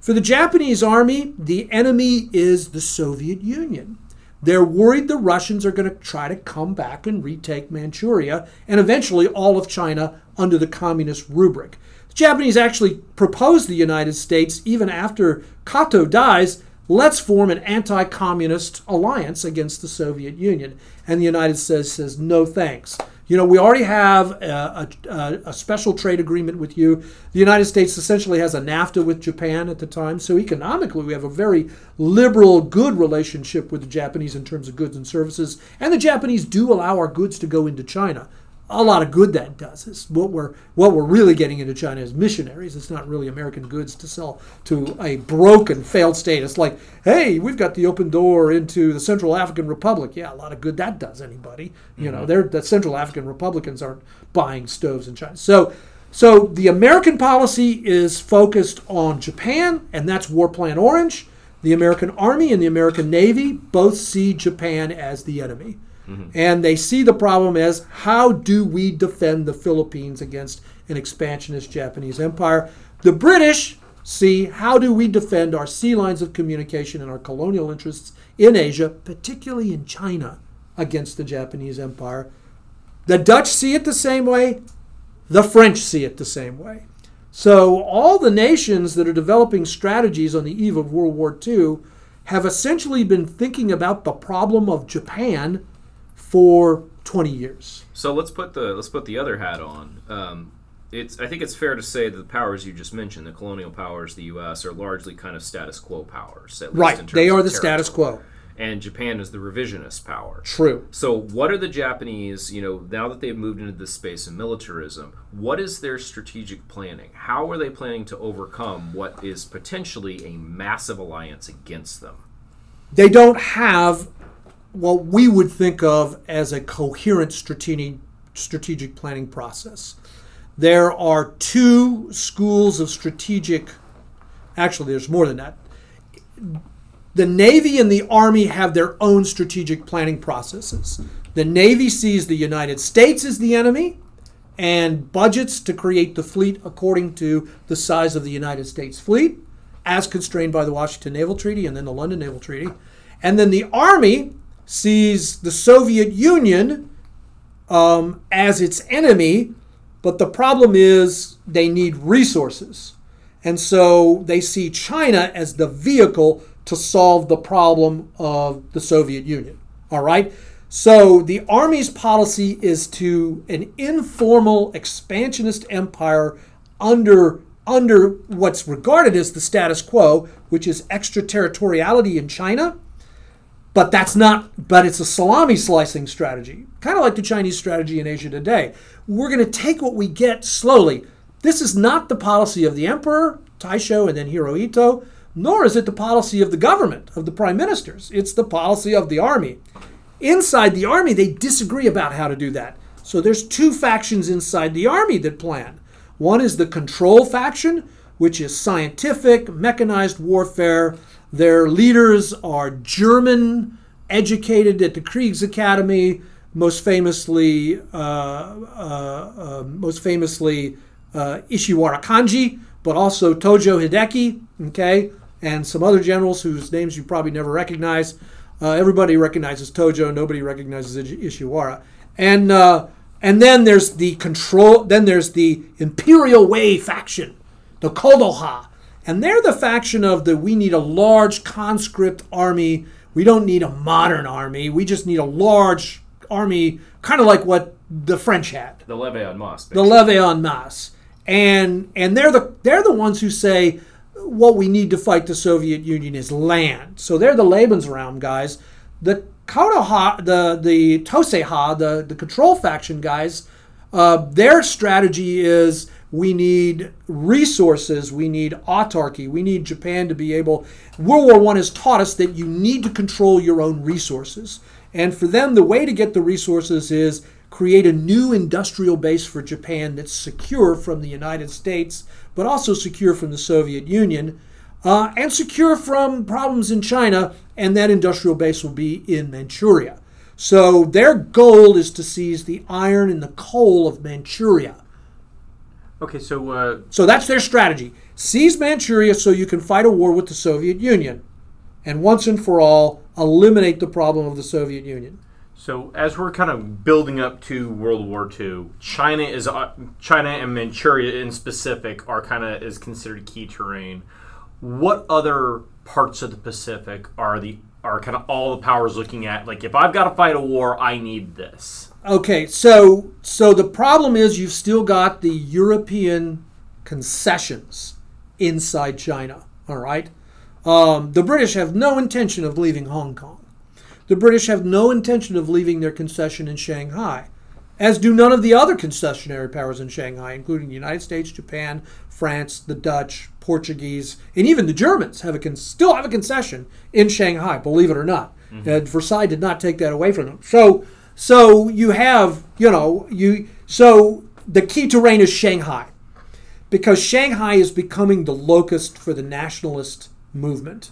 For the Japanese army, the enemy is the Soviet Union. They're worried the Russians are going to try to come back and retake Manchuria and eventually all of China under the communist rubric. The Japanese actually proposed the United States, even after Kato dies, let's form an anti communist alliance against the Soviet Union. And the United States says, no thanks. You know, we already have a, a, a, special trade agreement with you. The United States essentially has a NAFTA with Japan at the time. So economically, we have a very liberal, good relationship with the Japanese in terms of goods and services. And the Japanese do allow our goods to go into China a lot of good that does. Is what we're what we're really getting into China is missionaries. It's not really American goods to sell to a broken, failed state. It's like, hey, we've got the open door into the Central African Republic. Yeah, a lot of good that does anybody. You mm-hmm. know, they're the Central African Republicans aren't buying stoves in China. So. So the American policy is focused on Japan, and that's War Plan Orange. The American Army and the American Navy both see Japan as the enemy. And they see the problem as how do we defend the Philippines against an expansionist Japanese empire? The British see how do we defend our sea lines of communication and our colonial interests in Asia, particularly in China, against the Japanese empire. The Dutch see it the same way, the French see it the same way. So, all the nations that are developing strategies on the eve of World War II have essentially been thinking about the problem of Japan for 20 years. So let's put the let's put the other hat on. Um, it's I think it's fair to say that the powers you just mentioned, the colonial powers, the U.S., are largely kind of status quo powers. right, they are the status quo. And Japan is the revisionist power. True. So, what are the Japanese, you know, now that they've moved into this space of militarism, what is their strategic planning? How are they planning to overcome what is potentially a massive alliance against them? They don't have what we would think of as a coherent strategic, strategic planning process. There are two schools of strategic, actually, there's more than that. The Navy and the Army have their own strategic planning processes. The Navy sees the United States as the enemy and budgets to create the fleet according to the size of the United States fleet, as constrained by the Washington Naval Treaty and then the London Naval Treaty. And then the Army sees the Soviet Union um, as its enemy, but the problem is they need resources. And so they see China as the vehicle to solve the problem of the Soviet Union. All right? So the Army's policy is to an informal expansionist empire under under what's regarded as the status quo, which is extraterritoriality in China but that's not, but it's a salami slicing strategy, kind of like the Chinese strategy in Asia today. We're going to take what we get slowly. This is not the policy of the emperor, Taisho, and then Hirohito, nor is it the policy of the government, of the prime ministers. It's the policy of the army. Inside the army, they disagree about how to do that. So there's two factions inside the army that plan. One is the control faction, which is scientific, mechanized warfare their leaders are German, educated at the Kriegsakademie, most famously, uh, uh, uh, most famously uh, Ishiwara Kanji, but also Tojo Hideki, okay, and some other generals whose names you probably never recognize. Uh, everybody recognizes Tojo, nobody recognizes Ishiwara, and and then there's the control. Then there's the Imperial Way faction, the Kodoha, and they're the faction of the we need a large conscript army We don't need a modern army. We just need a large army, kind of like what the French had, The levee en masse. the levee en masse. And and they're the they're the ones who say what we need to fight the Soviet Union is land. So they're the Lebensraum guys. The Kodoha, the the Toseiha, the the control faction guys, uh, their strategy is we need resources, we need autarky, we need Japan to be able. World War One has taught us that you need to control your own resources, and for them, the way to get the resources is create a new industrial base for Japan that's secure from the United States, but also secure from the Soviet Union, uh, and secure from problems in China. And that industrial base will be in Manchuria. So their goal is to seize the iron and the coal of Manchuria. Okay, so uh, So that's their strategy. Seize Manchuria so you can fight a war with the Soviet Union. And once and for all, eliminate the problem of the Soviet Union. so as we're kind of building up to World War II, China is uh, China and Manchuria in specific are kind of is considered key terrain. What other parts of the Pacific are the are kind of all the powers looking at? Like, if I've got to fight a war, I need this. Okay, so so the problem is you've still got the European concessions inside China. All right, um, the British have no intention of leaving Hong Kong. The British have no intention of leaving their concession in Shanghai, as do none of the other concessionary powers in Shanghai, including the United States, Japan, France, the Dutch, Portuguese, and even the Germans have a con- still have a concession in Shanghai. Believe it or not, Uh, Versailles did not take that away from them. So, so you have you know you so the key terrain is Shanghai because Shanghai is becoming the locust for the nationalist movement.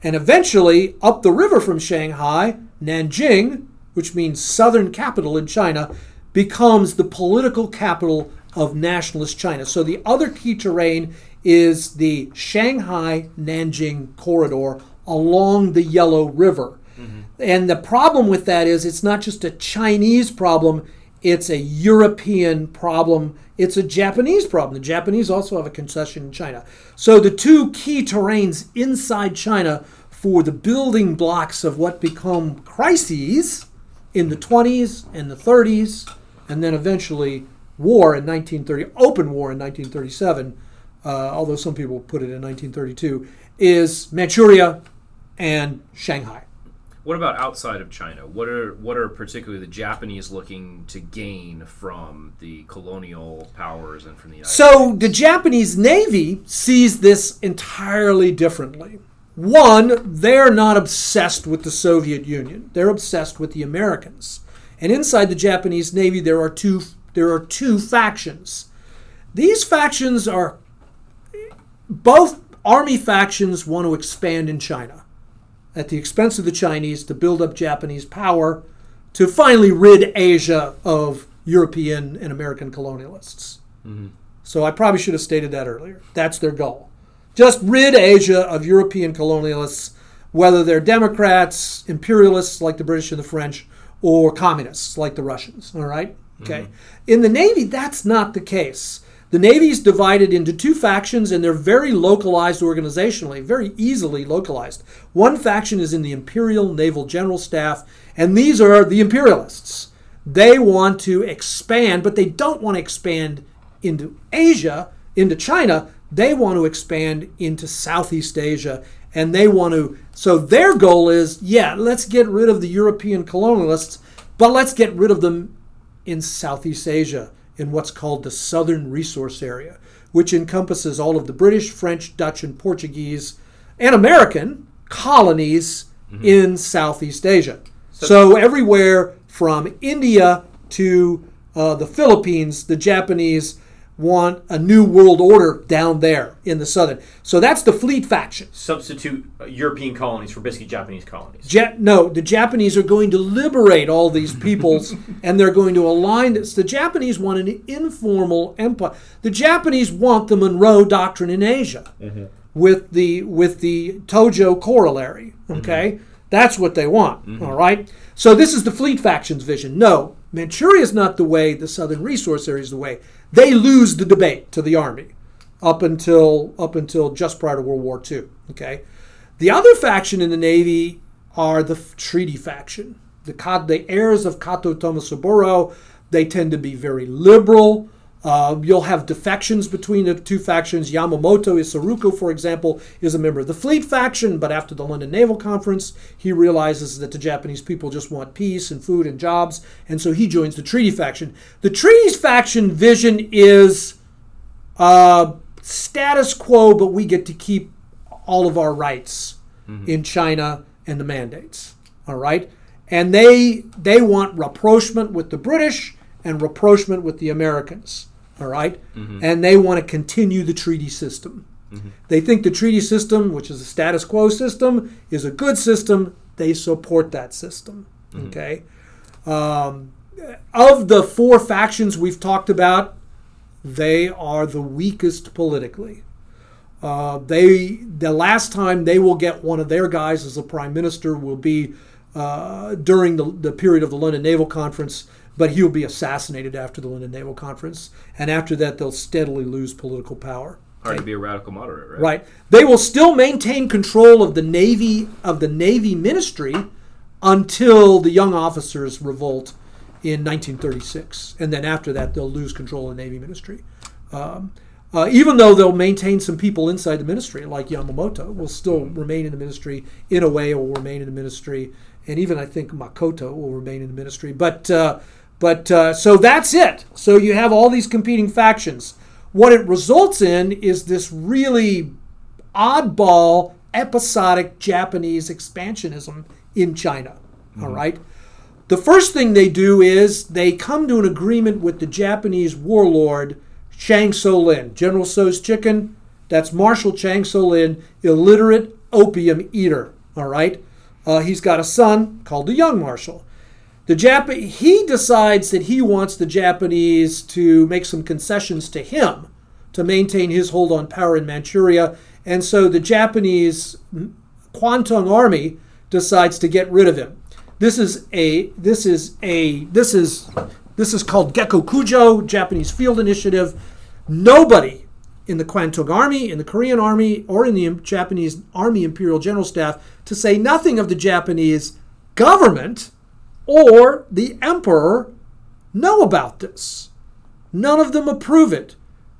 And eventually, up the river from Shanghai, Nanjing, which means southern capital in China, becomes the political capital of nationalist China. So the other key terrain is the Shanghai Nanjing corridor along the Yellow River. And the problem with that is it's not just a Chinese problem, it's a European problem. It's a Japanese problem. The Japanese also have a concession in China. So the two key terrains inside China for the building blocks of what become crises in the 20s and the 30s, and then eventually war in 1930, open war in 1937, uh, although some people put it in 1932, is Manchuria and Shanghai. What about outside of China? What are what are particularly the Japanese looking to gain from the colonial powers and from the United So the Japanese Navy sees this entirely differently. One, they're not obsessed with the Soviet Union. They're obsessed with the Americans. And inside the Japanese Navy there are two there are two factions. These factions are both army factions want to expand in China at the expense of the Chinese to build up Japanese power to finally rid Asia of European and American colonialists. Mm-hmm. So I probably should have stated that earlier. That's their goal. Just rid Asia of European colonialists, whether they're Democrats, imperialists like the British and the French, or communists like the Russians. All right? Okay. Mm-hmm. In the Navy, that's not the case. The Navy's divided into two factions and they're very localized organizationally, very easily localized. One faction is in the Imperial Naval General Staff, and these are the imperialists. They want to expand, but they don't want to expand into Asia, into China. They want to expand into Southeast Asia, and they want to. So their goal is, yeah, let's get rid of the European colonialists, but let's get rid of them in Southeast Asia, in what's called the Southern Resource Area, which encompasses all of the British, French, Dutch, and Portuguese and American colonies in Southeast Asia. So, everywhere from India to uh, the Philippines, the Japanese want a new world order down there in the southern. So that's the fleet faction. Substitute uh, European colonies for basically Japanese colonies. Ja- no, the Japanese are going to liberate all these peoples [laughs] and they're going to align this. The Japanese want an informal empire. The Japanese want the Monroe Doctrine in Asia mm-hmm. with the with the Tojo corollary. Mm-hmm. Okay? That's what they want. Mm-hmm. all right? So this is the fleet faction's vision. No, Manchuria is not the way, the southern resource area is the way. They lose the debate to the army up until up until just prior to World War II. Okay? The other faction in the Navy are the treaty faction. The, the heirs of Kato Tomosaburo, they tend to be very liberal. Uh, you'll have defections between the two factions. Yamamoto Isoroku, for example, is a member of the Fleet faction, but after the London Naval Conference, he realizes that the Japanese people just want peace and food and jobs, and so he joins the Treaty faction. The Treaties faction vision is uh, status quo, but we get to keep all of our rights in China and the mandates. All right, and they they want rapprochement with the British and rapprochement with the Americans. All right? and they want to continue the treaty system. They think the treaty system, which is a status quo system, is a good system. They support that system. Okay. Um, of the four factions we've talked about, they are the weakest politically. Uh, they the last time they will get one of their guys as a prime minister will be uh, during the, the period of the London Naval Conference, but he'll be assassinated after the London Naval Conference, and after that they'll steadily lose political power. Hard to be a radical moderate, right? Right. They will still maintain control of the Navy of the Navy Ministry until the young officers revolt in 1936, and then after that they'll lose control of the Navy Ministry. Um, uh, even though they'll maintain some people inside the ministry, like Yamamoto, will still remain in the ministry. Inoue, will remain in the ministry, and even I think Makoto will remain in the ministry. But uh, but uh, so that's it. So you have all these competing factions. What it results in is this really oddball, episodic Japanese expansionism in China. all right. The first thing they do is they come to an agreement with the Japanese warlord Chang Tso-lin, General So's chicken. That's Marshal Chang Tso-lin, illiterate opium eater. All right. Uh, he's got a son called the Young Marshal. The Jap- he decides that he wants the Japanese to make some concessions to him to maintain his hold on power in Manchuria, and so the Japanese Kwantung Army decides to get rid of him. This is a this is a this is this is called gekokujo, Japanese Field Initiative. Nobody in the Kwantung Army, in the Korean Army, or in the Japanese Army Imperial General Staff, to say nothing of the Japanese government or the emperor, know about this. None of them approve it.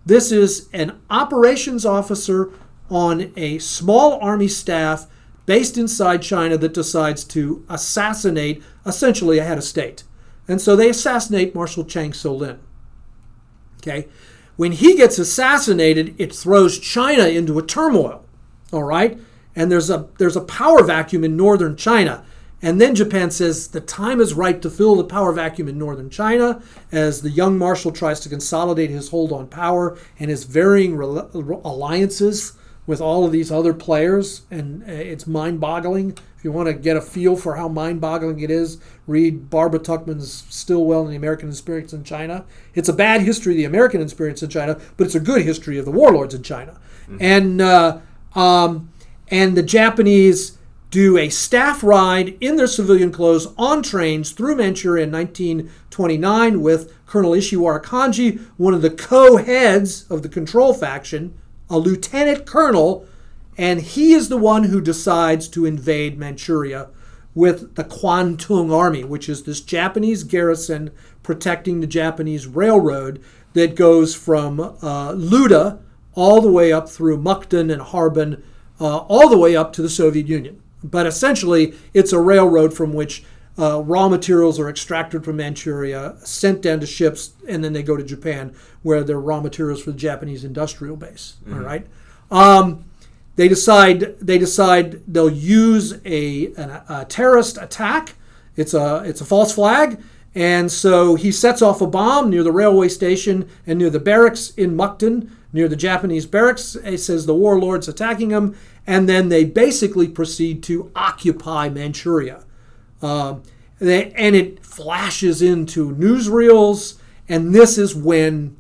This is an operations officer on a small army staff based inside China that decides to assassinate essentially a head of state. And so they assassinate Marshal Chang Tso-lin. Okay? When he gets assassinated, it throws China into a turmoil. All right? And there's a there's a power vacuum in northern China. And then Japan says the time is right to fill the power vacuum in northern China as the young marshal tries to consolidate his hold on power and his varying rel- alliances with all of these other players. And uh, it's mind boggling. If you want to get a feel for how mind boggling it is, read Barbara Tuchman's Stilwell and the American Experience in China. It's a bad history of the American experience in China, but it's a good history of the warlords in China. And, uh, um, and the Japanese do a staff ride in their civilian clothes on trains through Manchuria in 1929 with Colonel Ishiwara Kanji, one of the co-heads of the control faction, a lieutenant colonel, and he is the one who decides to invade Manchuria with the Kwantung Army, which is this Japanese garrison protecting the Japanese railroad that goes from uh, Luda all the way up through Mukden and Harbin, uh, all the way up to the Soviet Union. But essentially, it's a railroad from which uh, raw materials are extracted from Manchuria, sent down to ships, and then they go to Japan, where they're raw materials for the Japanese industrial base. All right. Um, they decide they decide they'll use a, an, a terrorist attack. It's a it's a false flag, and so he sets off a bomb near the railway station and near the barracks in Mukden, near the Japanese barracks. He says the warlords attacking him, and then they basically proceed to occupy Manchuria. Um, they, and it flashes into newsreels, and this is when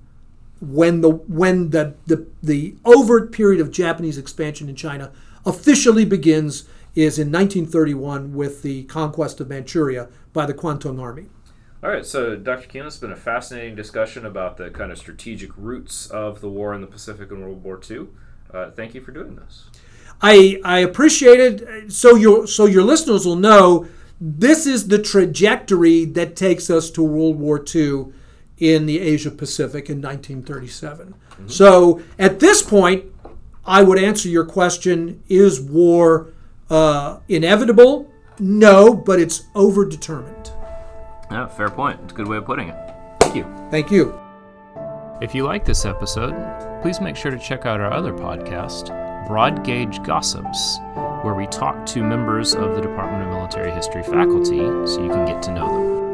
when the when the, the the overt period of Japanese expansion in China officially begins is in 1931 with the conquest of Manchuria by the Kwantung Army. All right, so Dr. Kuehn, it's been a fascinating discussion about the kind of strategic roots of the war in the Pacific in World War II. Uh, thank you for doing this. I I appreciate it. So your so your listeners will know this is the trajectory that takes us to World War II in the Asia Pacific in 1937. So at this point, I would answer your question: Is war uh, inevitable? No, but it's overdetermined. Yeah, fair point. It's a good way of putting it. Thank you. Thank you. If you like this episode, please make sure to check out our other podcast, Broad Gauge Gossips, where we talk to members of the Department of Military History faculty so you can get to know them.